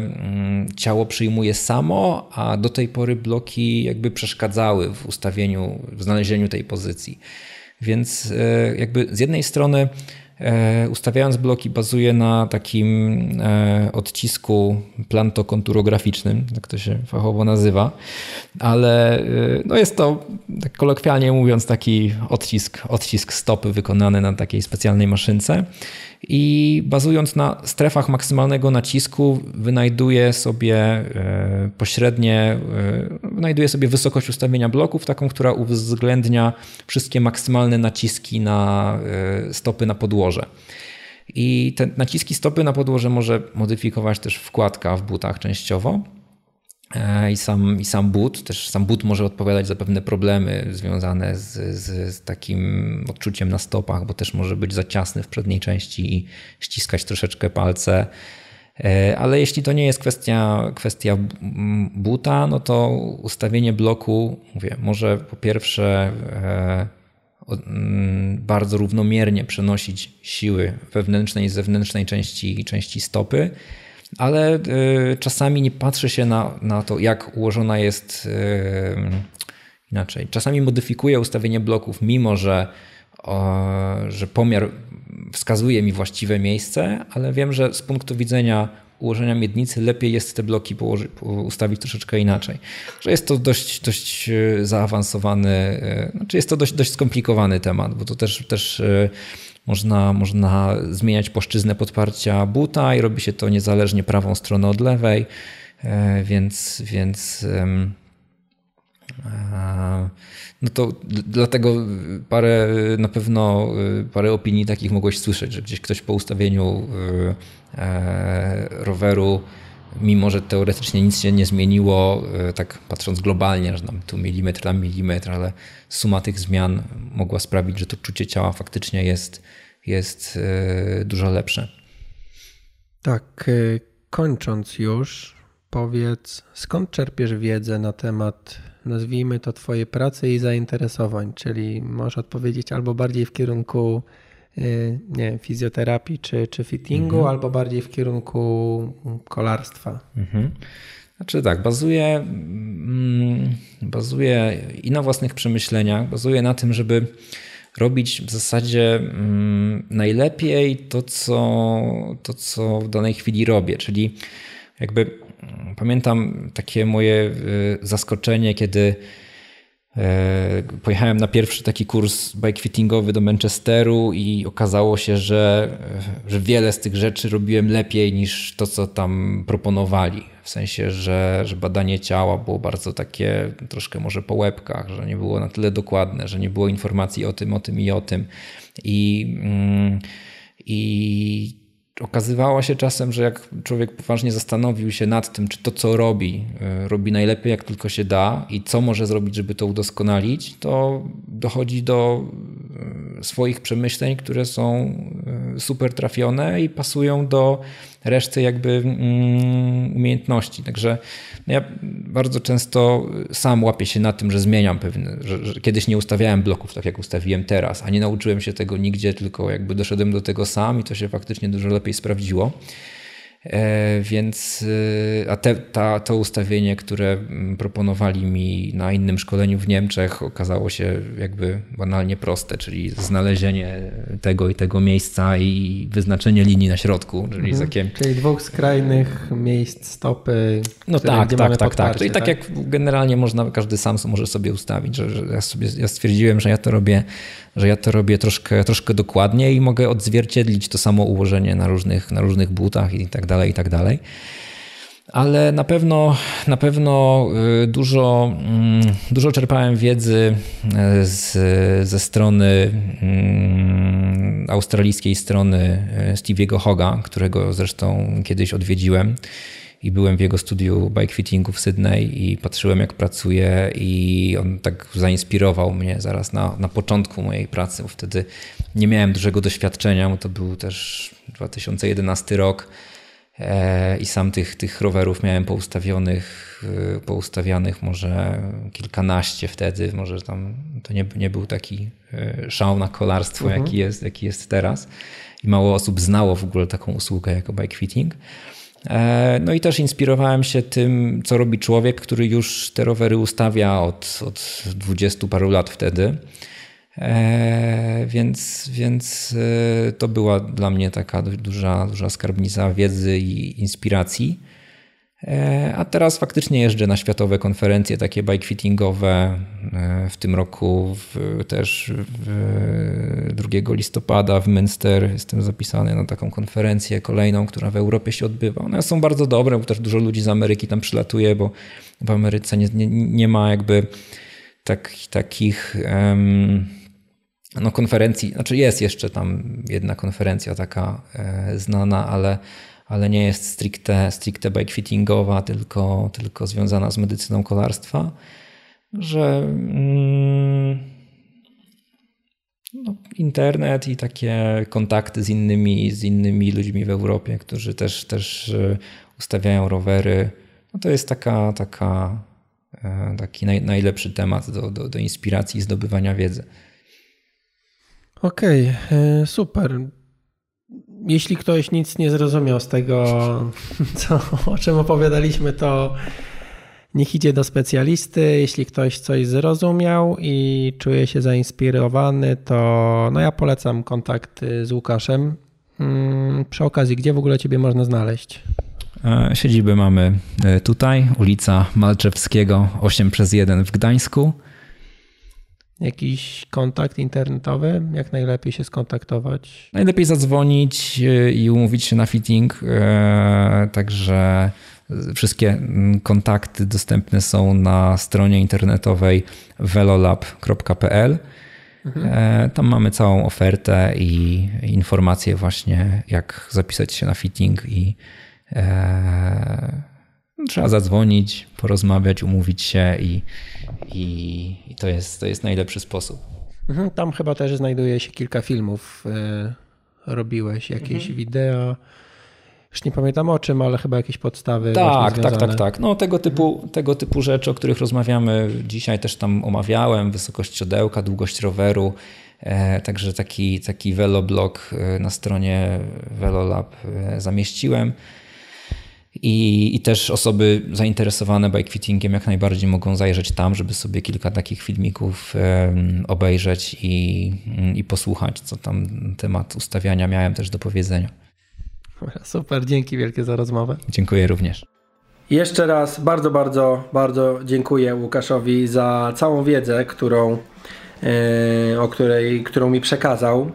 ciało przyjmuje samo, a do tej pory bloki jakby przeszkadzały w ustawieniu, w znalezieniu tej pozycji. Więc e, jakby z jednej strony e, ustawiając bloki bazuje na takim e, odcisku plantokonturograficznym, tak to się fachowo nazywa, ale no jest to tak kolokwialnie mówiąc taki odcisk, odcisk stopy wykonany na takiej specjalnej maszynce i bazując na strefach maksymalnego nacisku wynajduje sobie e, pośrednie, e, wynajduje sobie wysokość ustawienia bloków, taką, która uwzględnia wszystkie maksymalne naciski na e, stopy na podłoże. I te naciski stopy na podłoże może modyfikować też wkładka w butach częściowo. E, I sam, I sam boot, też sam boot może odpowiadać za pewne problemy związane z, z, z, takim odczuciem na stopach, bo też może być za ciasny w przedniej części i ściskać troszeczkę palce. E, ale jeśli to nie jest kwestia, kwestia buta, no to ustawienie bloku, mówię, może po pierwsze e, bardzo równomiernie przenosić siły wewnętrznej i zewnętrznej części, części stopy ale y, czasami nie patrzy się na, na to, jak ułożona jest y, inaczej. Czasami modyfikuję ustawienie bloków, mimo że, że pomiar wskazuje mi właściwe miejsce, ale wiem, że z punktu widzenia ułożenia miednicy lepiej jest te bloki położy, ustawić troszeczkę inaczej. Że jest to dość, dość y, zaawansowany, znaczy jest to dość, dość skomplikowany temat, bo to też, też można, można zmieniać płaszczyznę podparcia buta i robi się to niezależnie prawą stronę od lewej, e, więc, więc e, no to dlatego parę, na pewno e, parę opinii takich mogłeś słyszeć, że gdzieś ktoś po ustawieniu roweru, mimo że teoretycznie nic się nie zmieniło, tak patrząc globalnie, że tam tu milimetr, tam milimetr, ale suma tych zmian mogła sprawić, że to czucie ciała faktycznie jest jest e, dużo lepsze. Tak, e, kończąc już, powiedz, skąd czerpiesz wiedzę na temat nazwijmy to, Twojej pracy i zainteresowań? Czyli możesz odpowiedzieć albo bardziej w kierunku nie wiem, fizjoterapii czy, czy fittingu, mhm. albo bardziej w kierunku kolarstwa. Mhm. Znaczy tak, bazuje, mm, bazuje i na własnych przemyśleniach, bazuje na tym, żeby robić w zasadzie mm, najlepiej to co, to, co w danej chwili robię. Czyli jakby mm, pamiętam takie moje y, zaskoczenie, kiedy Pojechałem na pierwszy taki kurs bikefittingowy do Manchesteru i okazało się, że, że wiele z tych rzeczy robiłem lepiej niż to, co tam proponowali. W sensie, że, że badanie ciała było bardzo takie troszkę może po łebkach, że nie było na tyle dokładne, że nie było informacji o tym, o tym i o tym. I, mm, i okazywało się czasem, że jak człowiek poważnie zastanowił się nad tym, czy to, co robi, y, robi najlepiej, jak tylko się da i co może zrobić, żeby to udoskonalić, to dochodzi do swoich przemyśleń, które są y, super trafione i pasują do reszty jakby mm, umiejętności. Także no ja bardzo często sam łapię się na tym, że zmieniam pewne, że, że, kiedyś nie ustawiałem bloków tak jak ustawiłem teraz, a nie nauczyłem się tego nigdzie, tylko jakby doszedłem do tego sam i to się faktycznie dużo lepiej sprawdziło. E, więc e, a te, ta, to ustawienie, które mm, proponowali mi na innym szkoleniu w Niemczech, okazało się jakby banalnie proste, czyli znalezienie tego i tego miejsca i wyznaczenie linii na środku, czyli mhm. takie... Czyli dwóch skrajnych miejsc stopy. No tak, tak, tak, tak. To i tak, tak, jak generalnie można, każdy sam może sobie ustawić, że, że ja sobie ja stwierdziłem, że ja to robię że ja to robię troszkę, troszkę dokładniej i mogę odzwierciedlić to samo ułożenie na różnych, na różnych butach i tak dalej, i tak dalej. Ale na pewno, na pewno y, dużo, mm, dużo czerpałem wiedzy y, z, ze strony mm, australijskiej strony y, Stevie'ego Hoga, którego zresztą kiedyś odwiedziłem i byłem w jego studiu bike fittingu w Sydney i patrzyłem jak pracuje i on tak zainspirował mnie zaraz na, na początku mojej pracy, bo wtedy nie miałem dużego doświadczenia, bo to był też 2011 rok e, i sam tych, tych rowerów miałem poustawionych, e, poustawianych może kilkanaście wtedy, może tam to nie, nie był taki e, szał na kolarstwo, mhm. jaki, jest, jaki jest teraz i mało osób znało w ogóle taką usługę jako bike fitting. E, no i też inspirowałem się tym, co robi człowiek, który już te rowery ustawia od, od 20 paru lat wtedy. E, więc, więc e, to była dla mnie taka duża, duża skarbnica wiedzy i inspiracji. E, a teraz faktycznie jeżdżę na światowe konferencje takie bike fittingowe. E, w tym roku w, też w 2 listopada w Münster jestem zapisany na taką konferencję kolejną, która w Europie się odbywa. One są bardzo dobre, bo też dużo ludzi z Ameryki tam przylatuje, bo w Ameryce nie, nie, nie ma jakby tak, takich um, no konferencji, znaczy jest jeszcze tam jedna konferencja taka e, znana, ale ale nie jest stricte, stricte bike fittingowa, tylko, tylko związana z medycyną kolarstwa, że mm, no, internet i takie kontakty z innymi, z innymi ludźmi w Europie, którzy też, też e, ustawiają rowery, no to jest taka, taka, e, taki naj, najlepszy temat do, do, do inspiracji i zdobywania wiedzy. Okej, okay, e, super jeśli ktoś nic nie zrozumiał z tego, co, o czym opowiadaliśmy, to niech idzie do specjalisty. Jeśli ktoś coś zrozumiał i czuje się zainspirowany, to no ja polecam kontakt z Łukaszem. Mm, przy okazji, gdzie w ogóle Ciebie można znaleźć? E, siedzibę mamy e, tutaj, ulica Malczewskiego 8 przez 1 w Gdańsku jakiś kontakt internetowy? Jak najlepiej się skontaktować? Najlepiej zadzwonić e, i umówić się na fitting. E, także wszystkie mm, kontakty dostępne są na stronie internetowej velolab.pl. Mhm. E, tam mamy całą ofertę i informacje właśnie, jak zapisać się na fitting i trzeba zadzwonić, porozmawiać, umówić się i, i, i, to, jest, to jest najlepszy sposób. Mhm, tam chyba też znajduje się kilka filmów. E, robiłeś jakieś mhm. wideo. Już nie pamiętam o czym, ale chyba jakieś podstawy. Tak, tak, tak, tak. No tego typu, tego typu rzeczy, o których rozmawiamy dzisiaj też tam omawiałem, wysokość siodełka, długość roweru, e, także taki, taki veloblog e, na stronie Velolab zamieściłem. I, I też osoby zainteresowane bikefittingiem jak najbardziej mogą zajrzeć tam, żeby sobie kilka takich filmików obejrzeć i, i posłuchać, co tam temat ustawiania miałem też do powiedzenia. Super, dzięki wielkie za rozmowę. Dziękuję również. Jeszcze raz bardzo, bardzo, bardzo dziękuję Łukaszowi za całą wiedzę, którą, e, o której, którą mi przekazał.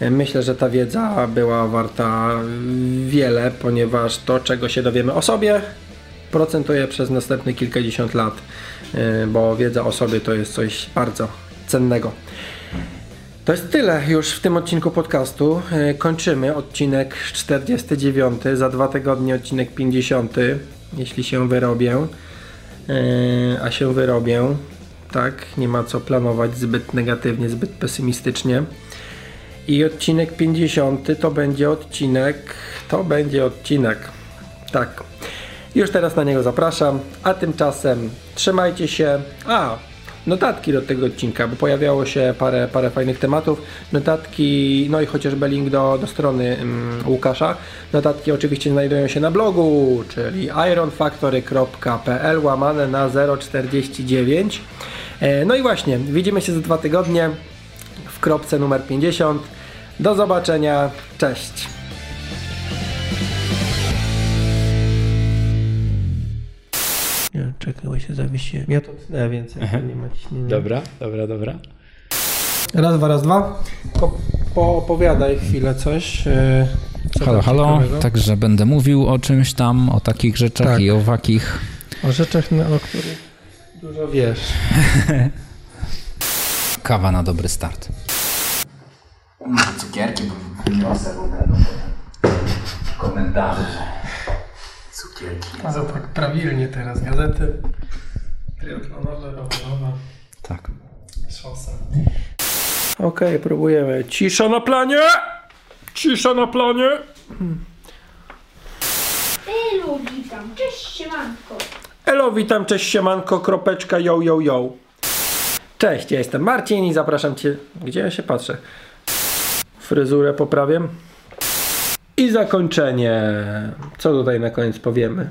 Myślę, że ta wiedza była warta wiele, ponieważ to, czego się dowiemy o sobie, procentuje przez następne kilkadziesiąt lat, e, bo wiedza o sobie to jest coś bardzo cennego. To jest tyle już w tym odcinku podcastu. E, kończymy odcinek 49, za dwa tygodnie odcinek 50, jeśli się wyrobię. E, a się wyrobię, tak, nie ma co planować zbyt negatywnie, zbyt pesymistycznie. I odcinek 50 to będzie odcinek, to będzie odcinek, tak. Już teraz na niego zapraszam, a tymczasem trzymajcie się. A, notatki do tego odcinka, bo pojawiało się parę, parę fajnych tematów. Notatki, no i chociażby link do, do strony um, Łukasza. Notatki oczywiście znajdują się na blogu, czyli ironfactory.pl łamane na 049. E, no i właśnie, widzimy się za dwa tygodnie w kropce numer 50. Do zobaczenia, cześć! Nie, czekaj, bo się zawiesiłem. Ja to tnę więcej, nie ma ciśnienia. Dobra, dobra, dobra. Raz, dwa, raz, dwa. Po, poopowiadaj chwilę coś. e, co Halo, halo. ciekawego. Także będę mówił o czymś tam, o takich rzeczach Tak. i o wakich. O rzeczach, na- o których dużo wiesz. Kawa na dobry start. Może cukierki, bo niosę komentarze, że cukierki. Ale tak prawilnie teraz. Gazety triatlonowe, rowerowe, Tak. szosa. Okej, próbujemy. Cisza na planie! Cisza na planie! Elu, witam. Cześć, siemanko. Elo, witam, cześć, siemanko, kropeczka, yo, yo, yo. Cześć, ja jestem Marcin i zapraszam Cię... Gdzie ja się patrzę? Fryzurę poprawię. I zakończenie. Co tutaj na koniec powiemy?